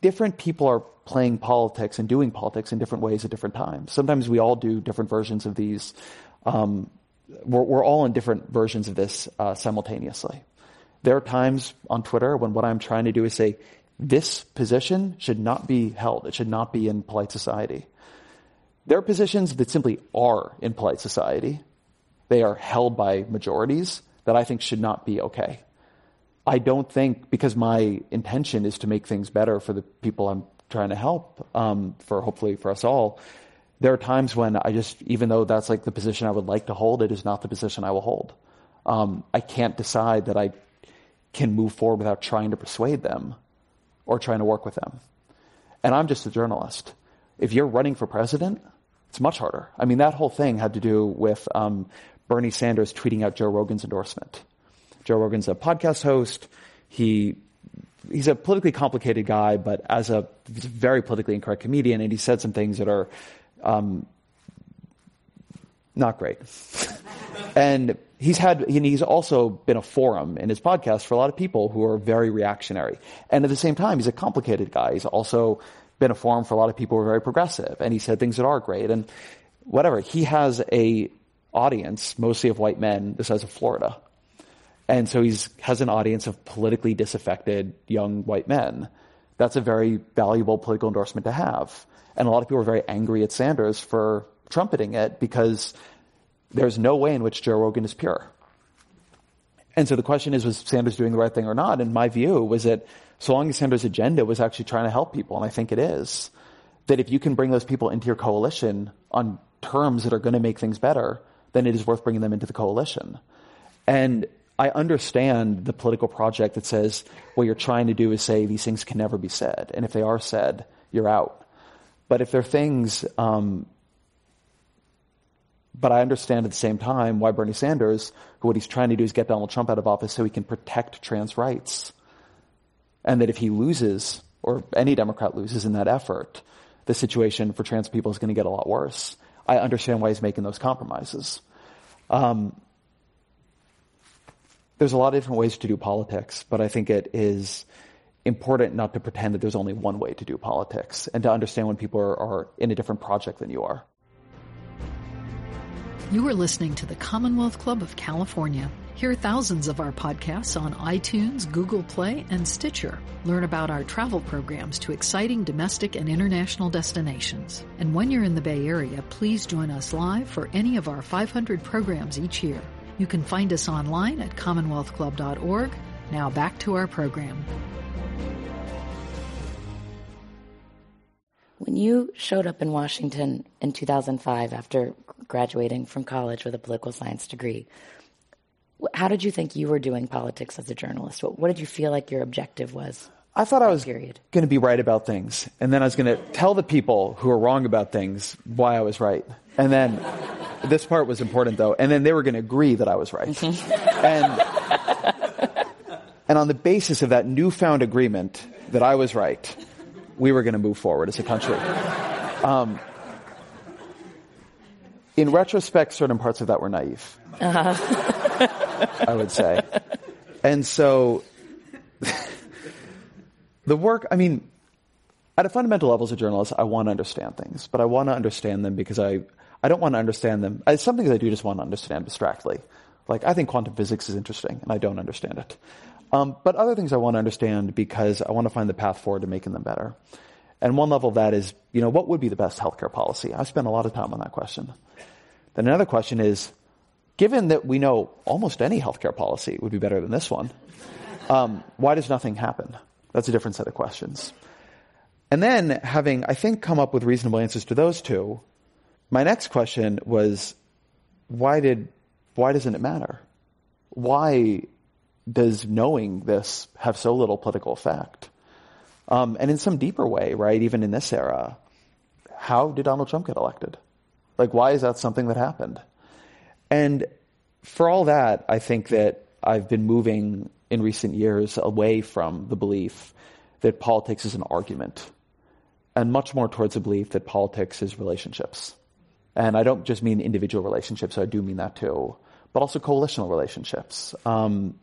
different people are playing politics and doing politics in different ways at different times. Sometimes we all do different versions of these. Um, we're, we're, all in different versions of this uh, simultaneously. There are times on Twitter when what I'm trying to do is say, this position should not be held. It should not be in polite society. There are positions that simply are in polite society. They are held by majorities that I think should not be okay. I don't think, because my intention is to make things better for the people I'm trying to help, um, for hopefully for us all, there are times when I just, even though that's like the position I would like to hold, it is not the position I will hold. Um, I can't decide that I can move forward without trying to persuade them or trying to work with them. And I'm just a journalist. If you're running for president, it's much harder. I mean, that whole thing had to do with um, Bernie Sanders tweeting out Joe Rogan's endorsement. Joe Rogan's a podcast host. He he's a politically complicated guy, but as a, very politically incorrect comedian, and he said some things that are um, not great. <laughs> and he's had and he's also been a forum in his podcast for a lot of people who are very reactionary. And at the same time, he's a complicated guy. He's also been a forum for a lot of people who are very progressive, and he said things that are great and whatever. He has a audience mostly of white men the size of Florida, and so he has an audience of politically disaffected young white men. That's a very valuable political endorsement to have, and a lot of people are very angry at Sanders for trumpeting it because there's no way in which Joe Rogan is pure. And so the question is, was Sanders doing the right thing or not? And my view was that so long as Sanders' agenda was actually trying to help people, and I think it is, that if you can bring those people into your coalition on terms that are going to make things better, then it is worth bringing them into the coalition. And I understand the political project that says what you're trying to do is say these things can never be said, and if they are said, you're out. But if they're things, um, but I understand at the same time why Bernie Sanders, who what he's trying to do is get Donald Trump out of office so he can protect trans rights and that if he loses, or any Democrat loses in that effort, the situation for trans people is going to get a lot worse. I understand why he's making those compromises. Um, there's a lot of different ways to do politics, but I think it is important not to pretend that there's only one way to do politics and to understand when people are, are in a different project than you are. You are listening to the Commonwealth Club of California. Hear thousands of our podcasts on iTunes, Google Play, and Stitcher. Learn about our travel programs to exciting domestic and international destinations. And when you're in the Bay Area, please join us live for any of our 500 programs each year. You can find us online at commonwealthclub.org. Now back to our program. When you showed up in Washington in 2005 after graduating from college with a political science degree, how did you think you were doing politics as a journalist? What, what did you feel like your objective was? I thought I was Period. going to be right about things, and then I was going to tell the people who are wrong about things why I was right. And then this part was important though, and then they were going to agree that I was right. <laughs> and and on the basis of that newfound agreement that I was right, we were going to move forward as a country. Um, in retrospect, certain parts of that were naive. <laughs> I would say. And so <laughs> the work, I mean, at a fundamental level as a journalist, I want to understand things, but I want to understand them because I, I don't want to understand them. It's something that I do just want to understand abstractly. Like, I think quantum physics is interesting, and I don't understand it. Um, but other things I want to understand because I want to find the path forward to making them better. And one level of that is, you know, what would be the best healthcare policy? I spent a lot of time on that question. Then another question is, given that we know almost any healthcare policy would be better than this one, um, why does nothing happen? That's a different set of questions. And then having, I think, come up with reasonable answers to those two, my next question was, why did, why doesn't it matter? Why does knowing this have so little political effect? Um, and in some deeper way, right, even in this era, how did Donald Trump get elected? Like, why is that something that happened? And for all that, I think that I've been moving in recent years away from the belief that politics is an argument and much more towards the belief that politics is relationships. And I don't just mean individual relationships, I do mean that too, but also coalitional relationships. Um,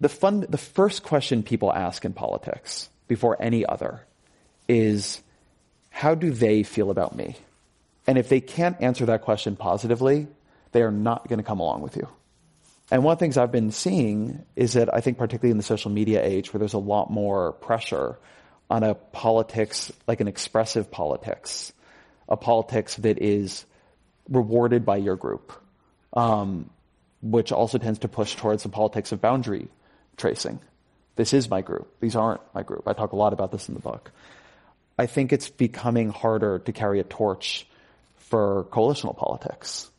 the, fun, the first question people ask in politics before any other is, how do they feel about me? And if they can't answer that question positively, they are not going to come along with you. And one of the things I've been seeing is that I think particularly in the social media age where there's a lot more pressure on a politics, like an expressive politics, a politics that is rewarded by your group, um, which also tends to push towards the politics of boundary tracing. This is my group. These aren't my group. I talk a lot about this in the book. I think it's becoming harder to carry a torch for coalitional politics.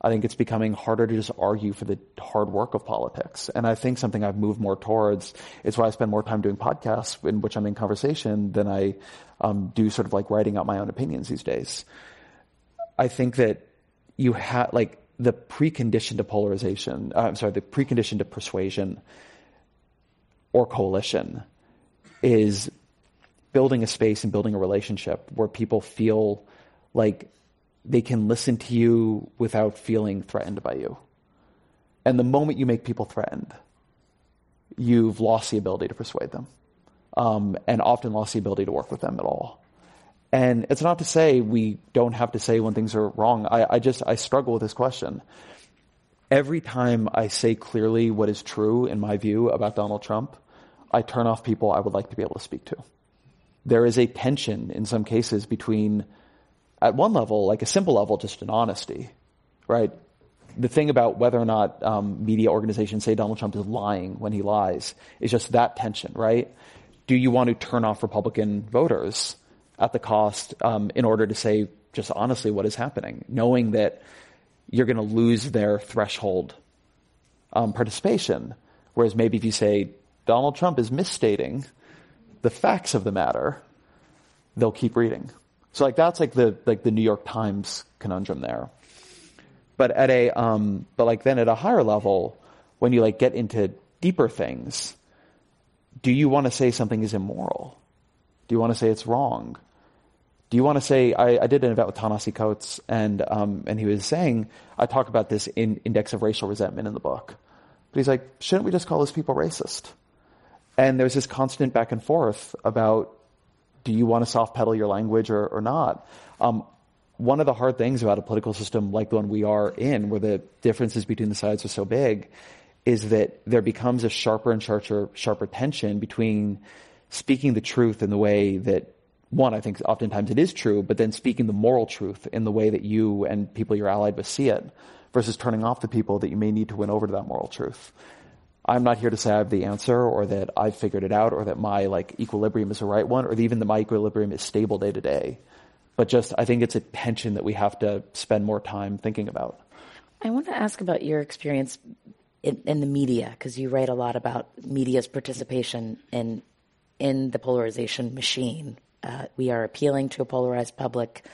I think it's becoming harder to just argue for the hard work of politics. And I think something I've moved more towards is why I spend more time doing podcasts in which I'm in conversation than I um, do sort of like writing out my own opinions these days. I think that you have like the precondition to polarization, uh, I'm sorry, the precondition to persuasion or coalition is building a space and building a relationship where people feel like they can listen to you without feeling threatened by you. And the moment you make people threatened, you've lost the ability to persuade them, um, and often lost the ability to work with them at all. And it's not to say we don't have to say when things are wrong. I, I just I struggle with this question. Every time I say clearly what is true in my view about Donald Trump, I turn off people I would like to be able to speak to. There is a tension in some cases between at one level, like a simple level, just an honesty, right? The thing about whether or not um, media organizations say Donald Trump is lying when he lies is just that tension, right? Do you want to turn off Republican voters at the cost um, in order to say just honestly what is happening, knowing that you're going to lose their threshold um, participation? Whereas maybe if you say Donald Trump is misstating the facts of the matter, they'll keep reading. So like that's like the like the New York Times conundrum there. But at a um, but like then at a higher level, when you like get into deeper things, do you want to say something is immoral? Do you want to say it's wrong? Do you want to say I, I did an event with Ta-Nehisi Coates and um, and he was saying I talk about this in Index of Racial Resentment in the book, but he's like, shouldn't we just call those people racist? And there's this constant back and forth about do you want to soft pedal your language or, or not? Um, one of the hard things about a political system like the one we are in, where the differences between the sides are so big, is that there becomes a sharper and sharper, sharper tension between speaking the truth in the way that one, I think oftentimes it is true, but then speaking the moral truth in the way that you and people you're allied with see it, versus turning off the people that you may need to win over to that moral truth. I'm not here to say I have the answer or that I've figured it out or that my like equilibrium is the right one or even that my equilibrium is stable day to day. But just, I think it's a tension that we have to spend more time thinking about. I want to ask about your experience in, in the media because you write a lot about media's participation in in the polarization machine. Uh, we are appealing to a polarized public.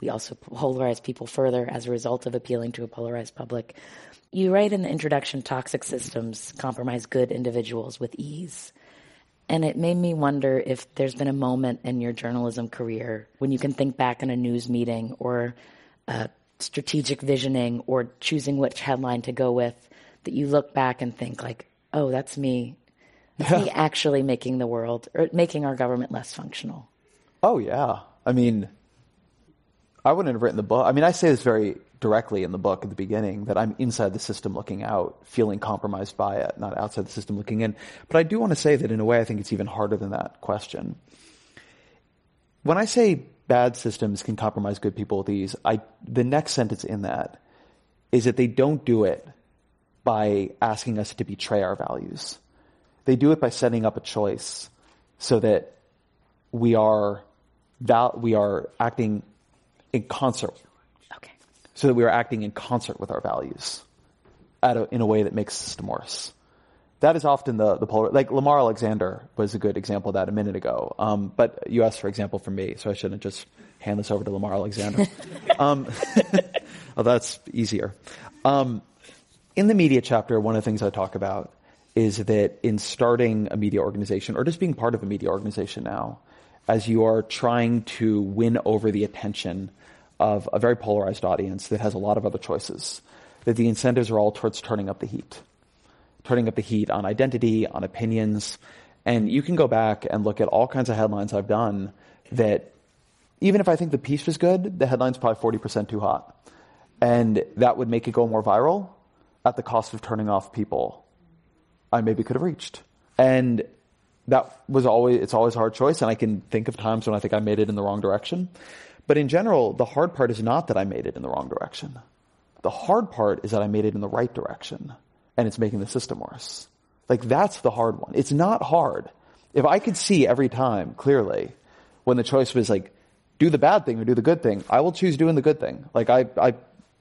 We also polarize people further as a result of appealing to a polarized public. You write in the introduction toxic systems compromise good individuals with ease. And it made me wonder if there's been a moment in your journalism career when you can think back in a news meeting or strategic visioning or choosing which headline to go with that you look back and think like, oh, that's me. That's me <laughs> actually making the world or making our government less functional. Oh yeah. I mean, I wouldn't have written the book. I mean, I say this very directly in the book at the beginning that I'm inside the system looking out, feeling compromised by it, not outside the system looking in. But I do want to say that in a way, I think it's even harder than that question. When I say bad systems can compromise good people with ease, I, the next sentence in that is that they don't do it by asking us to betray our values. They do it by setting up a choice so that we are, val- we are acting in concert Okay. so that we are acting in concert with our values a, in a way that makes the system worse. That is often the, the polar, like Lamar Alexander was a good example of that a minute ago. Um, but you asked for example from me, so I shouldn't just hand this over to Lamar Alexander. <laughs> um, well, <laughs> that's easier. Um, in the media chapter, one of the things I talk about is that in starting a media organization or just being part of a media organization now, as you are trying to win over the attention of a very polarized audience that has a lot of other choices, that the incentives are all towards turning up the heat, turning up the heat on identity, on opinions. And you can go back and look at all kinds of headlines I've done that even if I think the piece was good, the headline's probably 40% too hot. And that would make it go more viral at the cost of turning off people I maybe could have reached. And that was always, it's always a hard choice. And I can think of times when I think I made it in the wrong direction. But in general, the hard part is not that I made it in the wrong direction. The hard part is that I made it in the right direction and it's making the system worse. Like that's the hard one. It's not hard. If I could see every time clearly when the choice was like, do the bad thing or do the good thing, I will choose doing the good thing. Like I, I,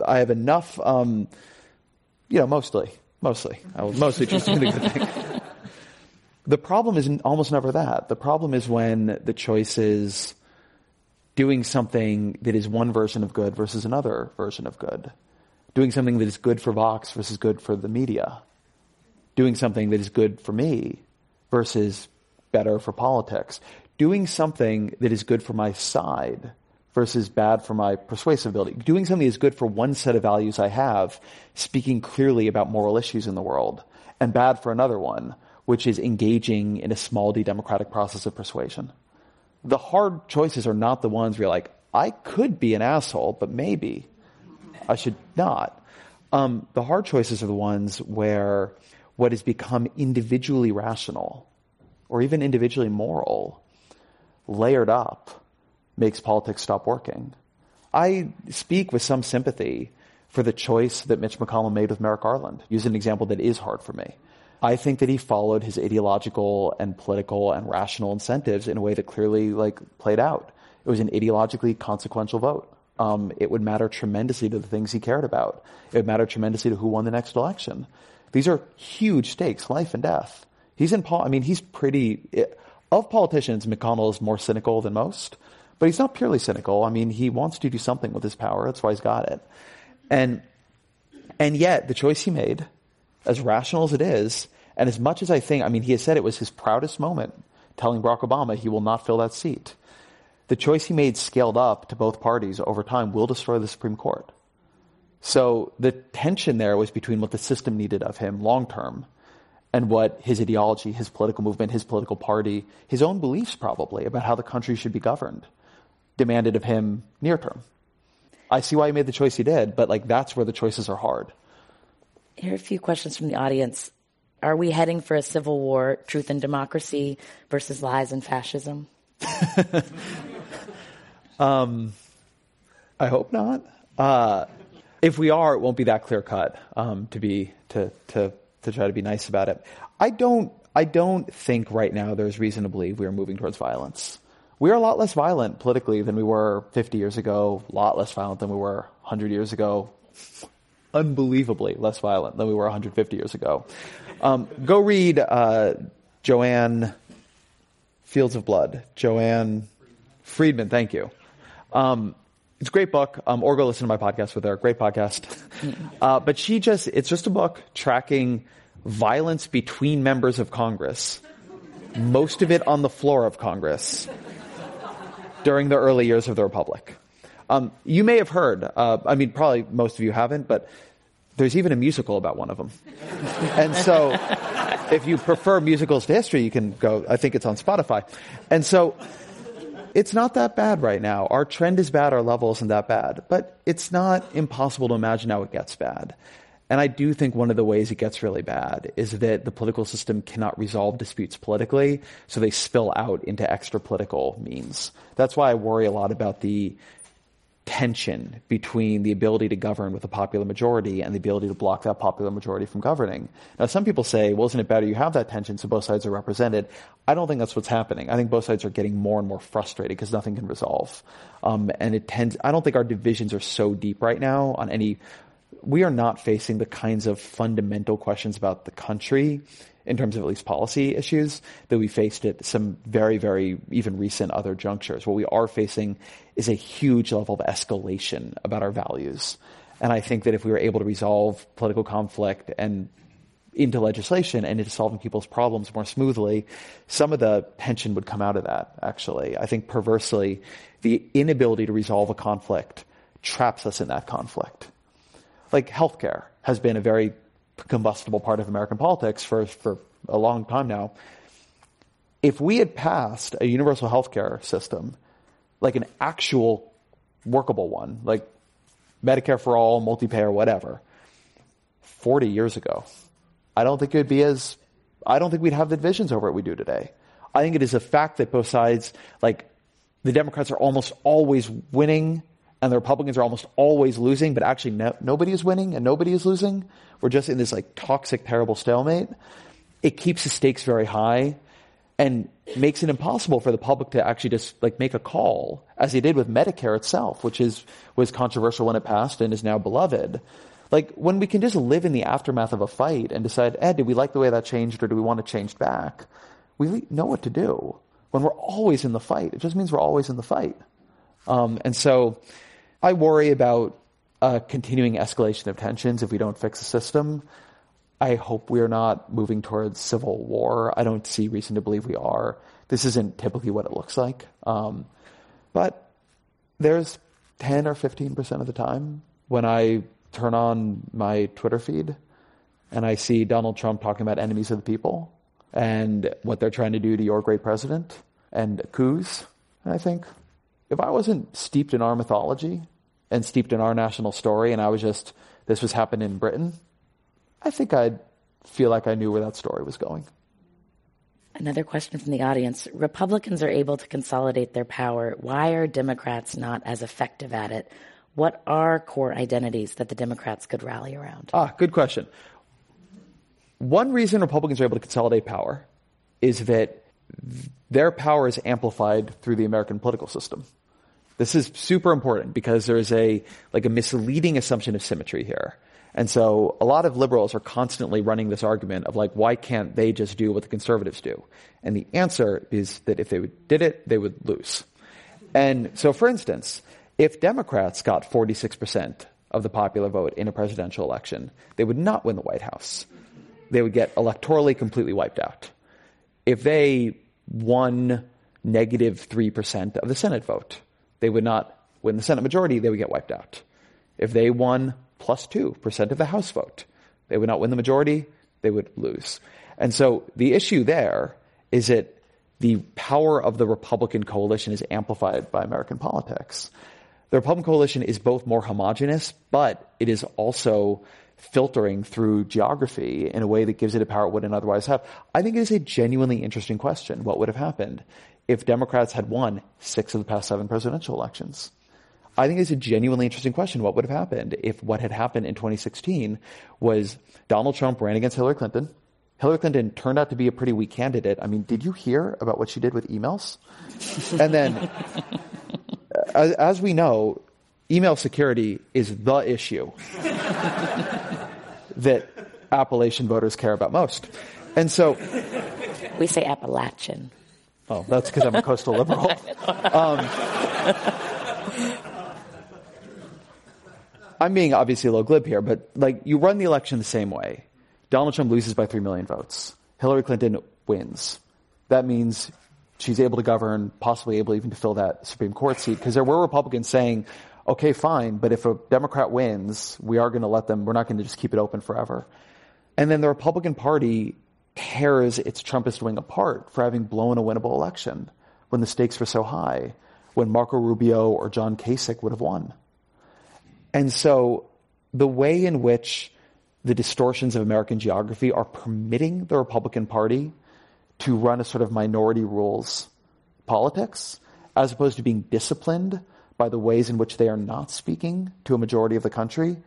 I have enough, um, you know, mostly, mostly, I will mostly choose doing the good thing. <laughs> the problem is almost never that. The problem is when the choice is, doing something that is one version of good versus another version of good. Doing something that is good for Vox versus good for the media. Doing something that is good for me versus better for politics. Doing something that is good for my side versus bad for my persuasive ability. Doing something that is good for one set of values I have, speaking clearly about moral issues in the world, and bad for another one, which is engaging in a small d democratic process of persuasion the hard choices are not the ones where you're like, I could be an asshole, but maybe I should not. Um, the hard choices are the ones where what has become individually rational or even individually moral layered up makes politics stop working. I speak with some sympathy for the choice that Mitch McConnell made with Merrick Garland. Use an example that is hard for me. I think that he followed his ideological and political and rational incentives in a way that clearly like played out. It was an ideologically consequential vote. Um, it would matter tremendously to the things he cared about. It would matter tremendously to who won the next election. These are huge stakes, life and death. He's in, I mean, he's pretty, of politicians, McConnell is more cynical than most, but he's not purely cynical. I mean, he wants to do something with his power. That's why he's got it. And, and yet the choice he made as rational as it is, and as much as I think, I mean, he has said it was his proudest moment telling Barack Obama he will not fill that seat. The choice he made scaled up to both parties over time will destroy the Supreme Court. So the tension there was between what the system needed of him long term and what his ideology, his political movement, his political party, his own beliefs probably about how the country should be governed demanded of him near term. I see why he made the choice he did, but like that's where the choices are hard. Here are a few questions from the audience. Are we heading for a civil war, truth and democracy versus lies and fascism? <laughs> um, I hope not. Uh, if we are, it won't be that clear cut. Um, to be to to to try to be nice about it. I don't. I don't think right now there's reason to believe we are moving towards violence. We are a lot less violent politically than we were 50 years ago. A lot less violent than we were 100 years ago. Unbelievably less violent than we were 150 years ago. Um, go read uh, Joanne Fields of Blood. Joanne Freeman. Thank you. Um, it's a great book. Um, or go listen to my podcast with her. Great podcast. Uh, but she just, it's just a book tracking violence between members of Congress. Most of it on the floor of Congress during the early years of the Republic. Um, you may have heard, uh, I mean, probably most of you haven't, but there's even a musical about one of them. <laughs> and so, if you prefer musicals to history, you can go, I think it's on Spotify. And so, it's not that bad right now. Our trend is bad, our level isn't that bad. But it's not impossible to imagine how it gets bad. And I do think one of the ways it gets really bad is that the political system cannot resolve disputes politically, so they spill out into extra political means. That's why I worry a lot about the tension between the ability to govern with a popular majority and the ability to block that popular majority from governing. Now, some people say, well, isn't it better you have that tension so both sides are represented? I don't think that's what's happening. I think both sides are getting more and more frustrated because nothing can resolve. Um, and it tends, I don't think our divisions are so deep right now on any, we are not facing the kinds of fundamental questions about the country in terms of at least policy issues that we faced at some very, very even recent other junctures. What we are facing is a huge level of escalation about our values. And I think that if we were able to resolve political conflict and into legislation and into solving people's problems more smoothly, some of the tension would come out of that, actually. I think perversely, the inability to resolve a conflict traps us in that conflict. Like healthcare has been a very combustible part of American politics for, for a long time now. If we had passed a universal healthcare system, like an actual workable one, like Medicare for all, multi-payer, whatever, 40 years ago, I don't think it would be as, I don't think we'd have the divisions over it we do today. I think it is a fact that both sides, like, the Democrats are almost always winning and the Republicans are almost always losing, but actually no, nobody is winning and nobody is losing. We're just in this like toxic, terrible stalemate. It keeps the stakes very high and makes it impossible for the public to actually just like make a call, as they did with Medicare itself, which is was controversial when it passed and is now beloved. Like when we can just live in the aftermath of a fight and decide, eh, did we like the way that changed or do we want it changed back? We know what to do. When we're always in the fight, it just means we're always in the fight. Um, and so I worry about a continuing escalation of tensions if we don't fix the system. I hope we are not moving towards civil war. I don't see reason to believe we are. This isn't typically what it looks like. Um, but there's 10 or 15% of the time when I turn on my Twitter feed and I see Donald Trump talking about enemies of the people and what they're trying to do to your great president and coups. And I think, if I wasn't steeped in our mythology and steeped in our national story and I was just, this was happening in Britain, I think I'd feel like I knew where that story was going. Another question from the audience. Republicans are able to consolidate their power. Why are Democrats not as effective at it? What are core identities that the Democrats could rally around? Ah, good question. One reason Republicans are able to consolidate power is that their power is amplified through the American political system. This is super important because there is a, like a misleading assumption of symmetry here. And so a lot of liberals are constantly running this argument of like, why can't they just do what the conservatives do? And the answer is that if they did it, they would lose. And so for instance, if Democrats got 46% of the popular vote in a presidential election, they would not win the White House. They would get electorally completely wiped out. If they won negative 3% of the Senate vote, they would not win the Senate majority, they would get wiped out. If they won plus 2% of the House vote, they would not win the majority, they would lose. And so the issue there is that the power of the Republican coalition is amplified by American politics. the Republican coalition is both more homogenous, but it is also filtering through geography in a way that gives it a power it wouldn't otherwise have. I think it is a genuinely interesting question. What would have happened if Democrats had won six of the past seven presidential elections? I think it's a genuinely interesting question. What would have happened if what had happened in 2016 was Donald Trump ran against Hillary Clinton? Hillary Clinton turned out to be a pretty weak candidate. I mean, did you hear about what she did with emails? <laughs> and then, as, as we know, email security is the issue <laughs> that Appalachian voters care about most. And so. We say Appalachian. Oh, that's because I'm a coastal liberal. <laughs> Um, I'm being obviously a little glib here, but like you run the election the same way. Donald Trump loses by 3 million votes. Hillary Clinton wins. That means she's able to govern, possibly able even to fill that Supreme Court seat. Because there were Republicans saying, okay, fine, but if a Democrat wins, we are going to let them, we're not going to just keep it open forever. And then the Republican Party tears its Trumpist wing apart for having blown a winnable election when the stakes were so high, when Marco Rubio or John Kasich would have won. And so the way in which the distortions of American geography are permitting the Republican Party to run a sort of minority rules politics, as opposed to being disciplined by the ways in which they are not speaking to a majority of the country,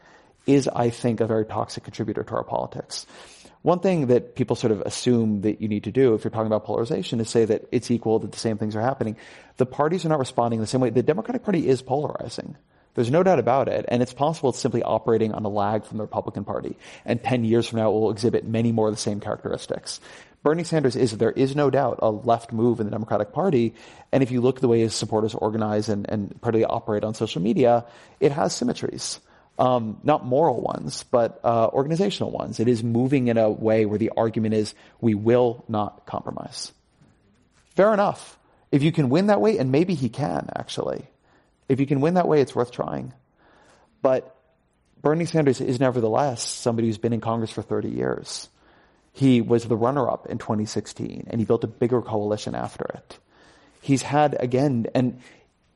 is, I think, a very toxic contributor to our politics. One thing that people sort of assume that you need to do if you're talking about polarization is say that it's equal, that the same things are happening. The parties are not responding the same way. The Democratic Party is polarizing. There's no doubt about it. And it's possible it's simply operating on a lag from the Republican Party. And 10 years from now, it will exhibit many more of the same characteristics. Bernie Sanders is, there is no doubt, a left move in the Democratic Party. And if you look at the way his supporters organize and, and particularly operate on social media, it has symmetries. Um, not moral ones, but uh, organizational ones. It is moving in a way where the argument is we will not compromise. Fair enough. If you can win that way, and maybe he can actually, if you can win that way, it's worth trying. But Bernie Sanders is nevertheless somebody who's been in Congress for 30 years. He was the runner up in 2016 and he built a bigger coalition after it. He's had, again, and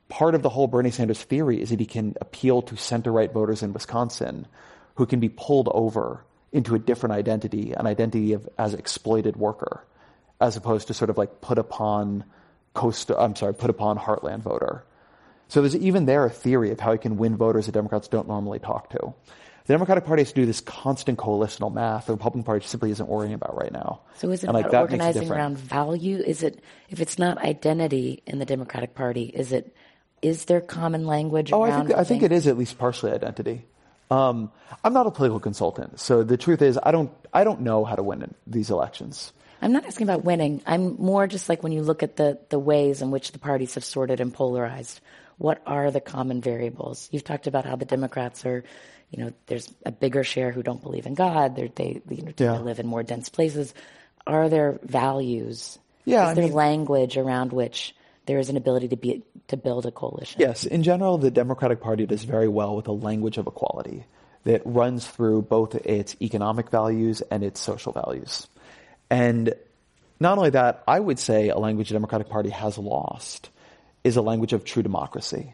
part of the whole Bernie Sanders theory is that he can appeal to center right voters in Wisconsin who can be pulled over into a different identity, an identity of as exploited worker, as opposed to sort of like put upon coast, I'm sorry, put upon heartland voter. So there's even there a theory of how he can win voters that Democrats don't normally talk to. The Democratic Party has to do this constant coalitional math. The Republican Party simply isn't worrying about right now. So is it and about like, organizing around value? Is it if it's not identity in the Democratic Party? Is it is there common language? Oh, I think I think it is at least partially identity. Um, I'm not a political consultant, so the truth is I don't I don't know how to win these elections. I'm not asking about winning. I'm more just like when you look at the the ways in which the parties have sorted and polarized what are the common variables? You've talked about how the Democrats are, you know, there's a bigger share who don't believe in God. They're, they you know, yeah. live in more dense places. Are there values? Yeah, is I there mean, language around which there is an ability to be to build a coalition? Yes, in general, the Democratic Party does very well with a language of equality that runs through both its economic values and its social values. And not only that, I would say a language the Democratic Party has lost is a language of true democracy,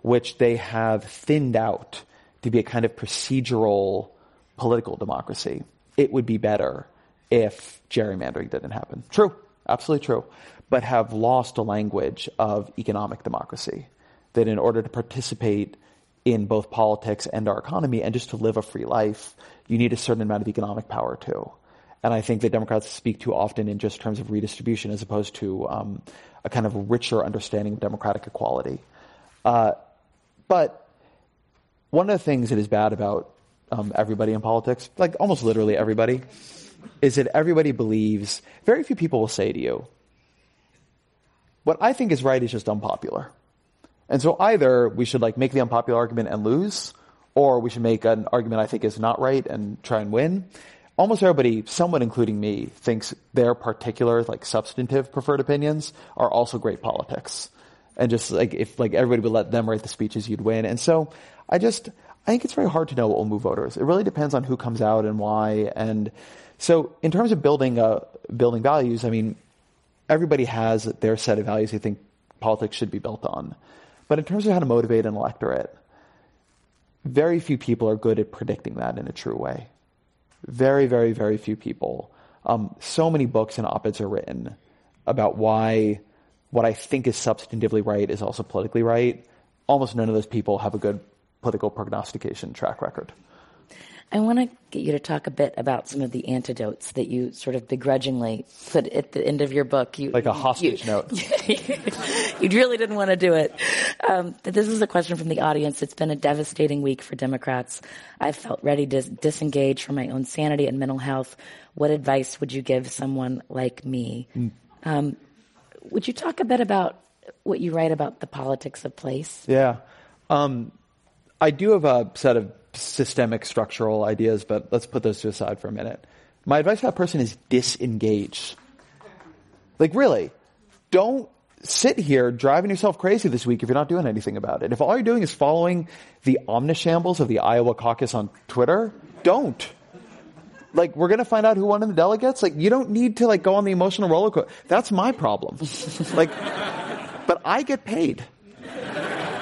which they have thinned out to be a kind of procedural political democracy. It would be better if gerrymandering didn't happen. True, absolutely true. But have lost a language of economic democracy. That in order to participate in both politics and our economy and just to live a free life, you need a certain amount of economic power too. And I think that Democrats speak too often in just terms of redistribution as opposed to um, a kind of richer understanding of democratic equality. Uh, but one of the things that is bad about um, everybody in politics, like almost literally everybody, is that everybody believes, very few people will say to you, what I think is right is just unpopular. And so either we should like make the unpopular argument and lose, or we should make an argument I think is not right and try and win almost everybody, someone including me, thinks their particular, like, substantive preferred opinions are also great politics. And just like, if like everybody would let them write the speeches, you'd win. And so I just, I think it's very hard to know what will move voters. It really depends on who comes out and why. And so in terms of building, uh, building values, I mean, everybody has their set of values they think politics should be built on. But in terms of how to motivate an electorate, very few people are good at predicting that in a true way. Very, very, very few people. Um, so many books and op-eds are written about why what I think is substantively right is also politically right. Almost none of those people have a good political prognostication track record. I want to get you to talk a bit about some of the antidotes that you sort of begrudgingly put at the end of your book. You, like a hostage you, note. <laughs> you really didn't want to do it. Um, but this is a question from the audience. It's been a devastating week for Democrats. I've felt ready to disengage from my own sanity and mental health. What advice would you give someone like me? Mm. Um, would you talk a bit about what you write about the politics of place? Yeah. Um, I do have a set of systemic structural ideas, but let's put those to the side for a minute. My advice to that person is disengage. Like really, don't sit here driving yourself crazy this week if you're not doing anything about it. If all you're doing is following the omnishambles of the Iowa caucus on Twitter, don't. Like, we're gonna find out who won in the delegates. Like, you don't need to like go on the emotional roller coaster. That's my problem. like, but I get paid.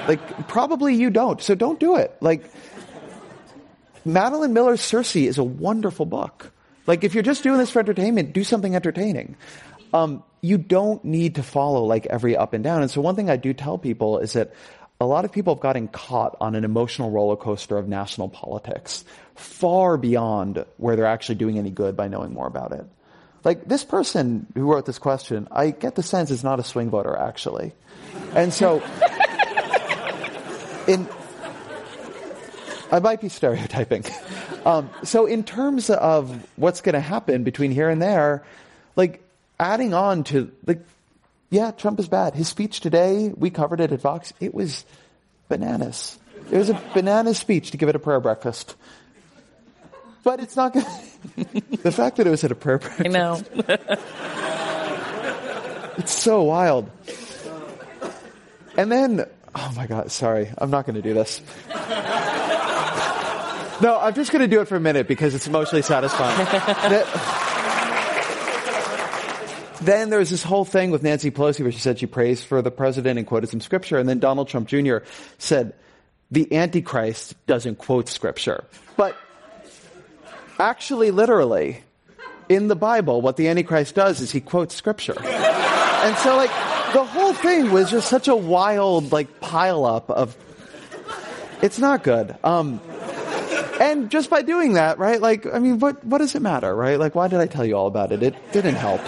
Like, probably you don't. So don't do it. Like, Madeline Miller's Circe is a wonderful book. Like, if you're just doing this for entertainment, do something entertaining. Um, you don't need to follow like every up and down. And so one thing I do tell people is that a lot of people have gotten caught on an emotional roller coaster of national politics, far beyond where they're actually doing any good by knowing more about it. Like this person who wrote this question, I get the sense is not a swing voter actually. And so, <laughs> in, I might be stereotyping. Um, so in terms of what's going to happen between here and there, like adding on to like, yeah, Trump is bad. His speech today, we covered it at Vox. It was bananas. It was a banana speech to give it a prayer breakfast. But it's not good. <laughs> the fact that it was at a prayer breakfast. I know. it's so wild. And then, oh my God, sorry, I'm not going to do this. No, I'm just going to do it for a minute because it's emotionally satisfying. <laughs> then there was this whole thing with Nancy Pelosi where she said she prays for the president and quoted some scripture, and then Donald Trump Jr. said the Antichrist doesn't quote scripture. But actually, literally, in the Bible, what the Antichrist does is he quotes scripture. and so, like, the whole thing was just such a wild, like, pile up of. It's not good. Um, and just by doing that, right? Like, I mean, what what does it matter, right? Like, why did I tell you all about it? It didn't help.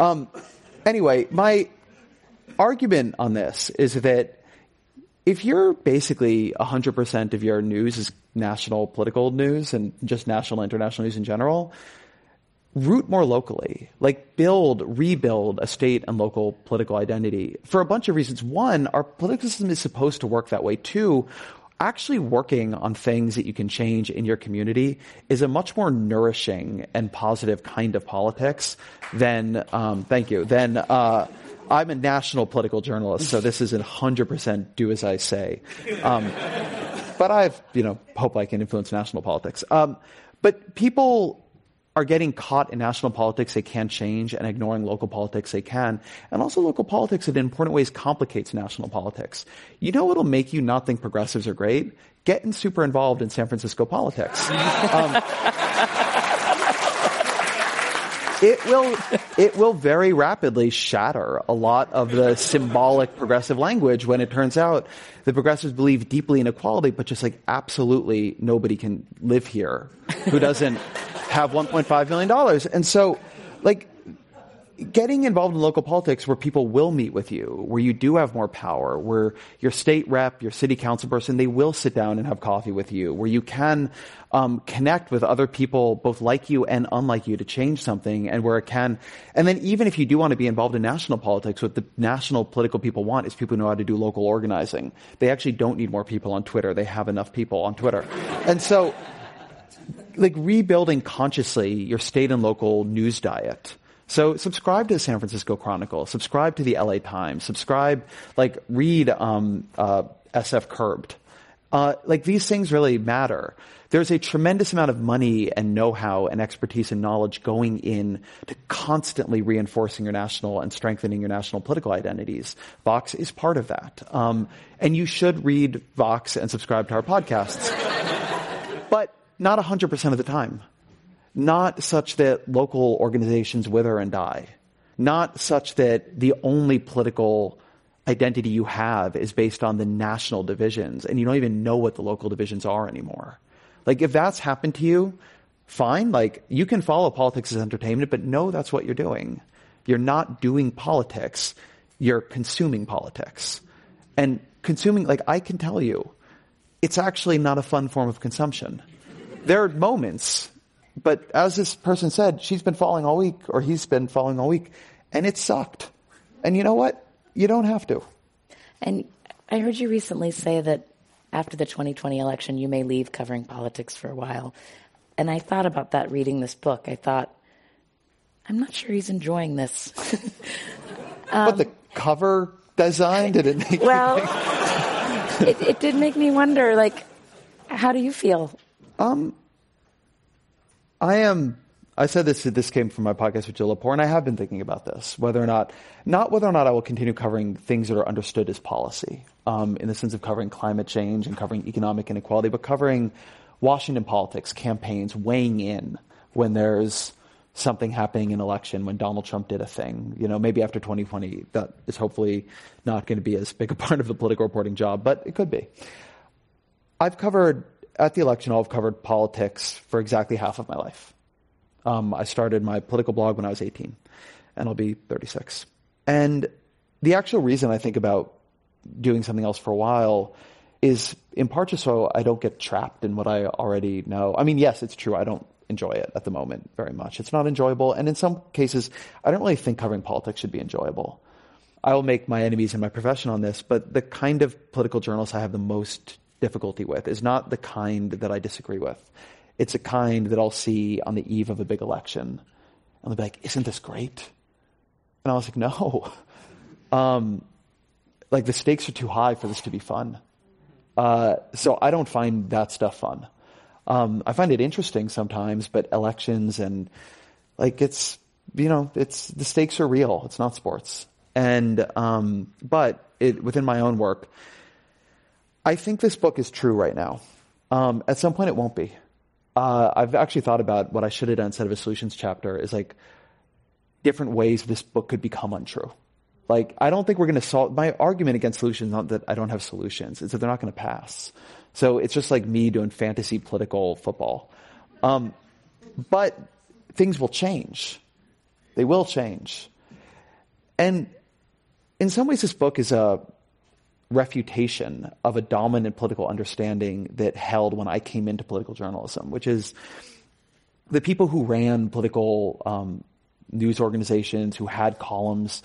Um, anyway, my argument on this is that if you're basically 100% of your news is national political news and just national international news in general, root more locally. Like build, rebuild a state and local political identity for a bunch of reasons. One, our political system is supposed to work that way. Two, actually working on things that you can change in your community is a much more nourishing and positive kind of politics than, um, thank you, than, uh, I'm a national political journalist, so this is a hundred percent do as I say. Um, but I've, you know, hope I can influence national politics. Um, but people are getting caught in national politics they can't change and ignoring local politics they can. And also local politics in important ways complicates national politics. You know what'll make you not think progressives are great? Getting super involved in San Francisco politics. <laughs> Um, it will it will very rapidly shatter a lot of the symbolic progressive language when it turns out the progressives believe deeply in equality, but just like absolutely nobody can live here who doesn't have $1.5 million. And so, like, getting involved in local politics where people will meet with you, where you do have more power, where your state rep, your city council person, they will sit down and have coffee with you, where you can um, connect with other people, both like you and unlike you, to change something, and where it can. And then even if you do want to be involved in national politics, what the national political people want is people who know how to do local organizing. They actually don't need more people on Twitter. They have enough people on Twitter. And so like rebuilding consciously your state and local news diet. So subscribe to the San Francisco Chronicle, subscribe to the LA Times, subscribe, like read um, uh, SF Curbed. Uh, like these things really matter. There's a tremendous amount of money and know-how and expertise and knowledge going in to constantly reinforcing your national and strengthening your national political identities. Vox is part of that. Um, and you should read Vox and subscribe to our podcasts. <laughs> but not 100% of the time. Not such that local organizations wither and die. Not such that the only political identity you have is based on the national divisions and you don't even know what the local divisions are anymore. Like if that's happened to you, fine. Like you can follow politics as entertainment, but know that's what you're doing. You're not doing politics. You're consuming politics. And consuming, like I can tell you, it's actually not a fun form of consumption. There are moments, but as this person said, she's been falling all week or he's been falling all week and it sucked. And you know what? You don't have to. And I heard you recently say that after the 2020 election, you may leave covering politics for a while. And I thought about that reading this book. I thought, I'm not sure he's enjoying this. <laughs> um, but the cover design did it make well? it, it did make me wonder. Like, how do you feel? Um, I am I said this, this came from my podcast with Jill Lepore, and I have been thinking about this, whether or not, not whether or not I will continue covering things that are understood as policy, um, in the sense of covering climate change and covering economic inequality, but covering Washington politics, campaigns, weighing in when there's something happening in election, when Donald Trump did a thing. You know, maybe after 2020, that is hopefully not going to be as big a <laughs> part of the political reporting job, but it could be. I've covered, at the election, I've covered politics for exactly half of my life. Um, I started my political blog when I was 18, and I'll be 36. And the actual reason I think about doing something else for a while is in part just so I don't get trapped in what I already know. I mean, yes, it's true. I don't enjoy it at the moment very much. It's not enjoyable. And in some cases, I don't really think covering politics should be enjoyable. I will make my enemies in my profession on this, but the kind of political journalists I have the most difficulty with is not the kind that I disagree with. It's a kind that I'll see on the eve of a big election. And they'll be like, isn't this great? And I was like, no. <laughs> Um, like the stakes are too high for this to be fun. Uh, so I don't find that stuff fun. Um, I find it interesting sometimes, but elections and like it's, you know, it's, the stakes are real. It's not sports. And, um, but it, within my own work, I think this book is true right now. Um, at some point it won't be uh, I've actually thought about what I should have done instead of a solutions chapter is like different ways this book could become untrue. Like, I don't think we're going to solve, my argument against solutions not that I don't have solutions, is that they're not going to pass. So it's just like me doing fantasy political football. Um, but things will change. They will change. And in some ways, this book is a refutation of a dominant political understanding that held when I came into political journalism, which is the people who ran political um, news organizations, who had columns.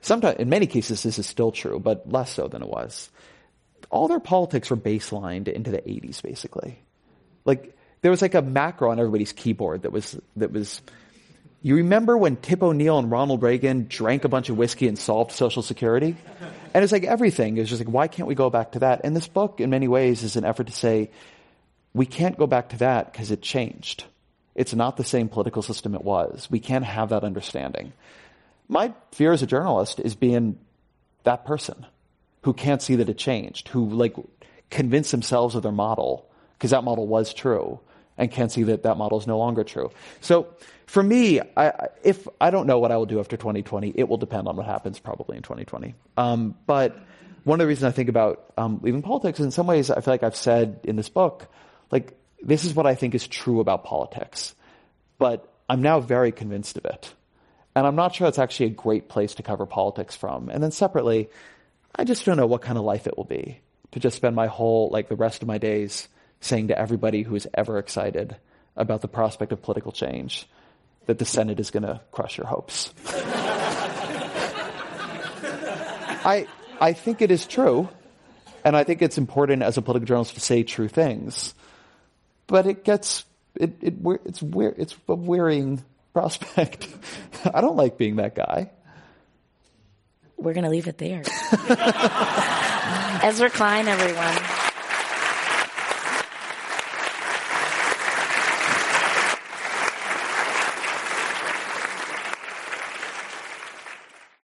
Sometimes, in many cases, this is still true, but less so than it was. All their politics were baselined into the 80s, basically. Like there was like a macro on everybody's keyboard that was that was you remember when Tip O'Neill and Ronald Reagan drank a bunch of whiskey and solved Social Security? And it's like everything is just like, why can't we go back to that? And this book, in many ways, is an effort to say, we can't go back to that because it changed. It's not the same political system it was. We can't have that understanding. My fear as a journalist is being that person who can't see that it changed, who like convince themselves of their model because that model was true and can't see that that model is no longer true. So for me, I, if I don't know what I will do after 2020, it will depend on what happens probably in 2020. Um, but one of the reasons I think about um, leaving politics, in some ways, I feel like I've said in this book, like this is what I think is true about politics, but I'm now very convinced of it, and I'm not sure it's actually a great place to cover politics from. And then separately, I just don't know what kind of life it will be to just spend my whole like the rest of my days saying to everybody who is ever excited about the prospect of political change that the Senate is going to crush your hopes. <laughs> I, I think it is true, and I think it's important as a political journalist to say true things, but it gets, it, it, it's, it's a wearying prospect. <laughs> I don't like being that guy. We're going to leave it there. <laughs> Ezra Klein, everyone.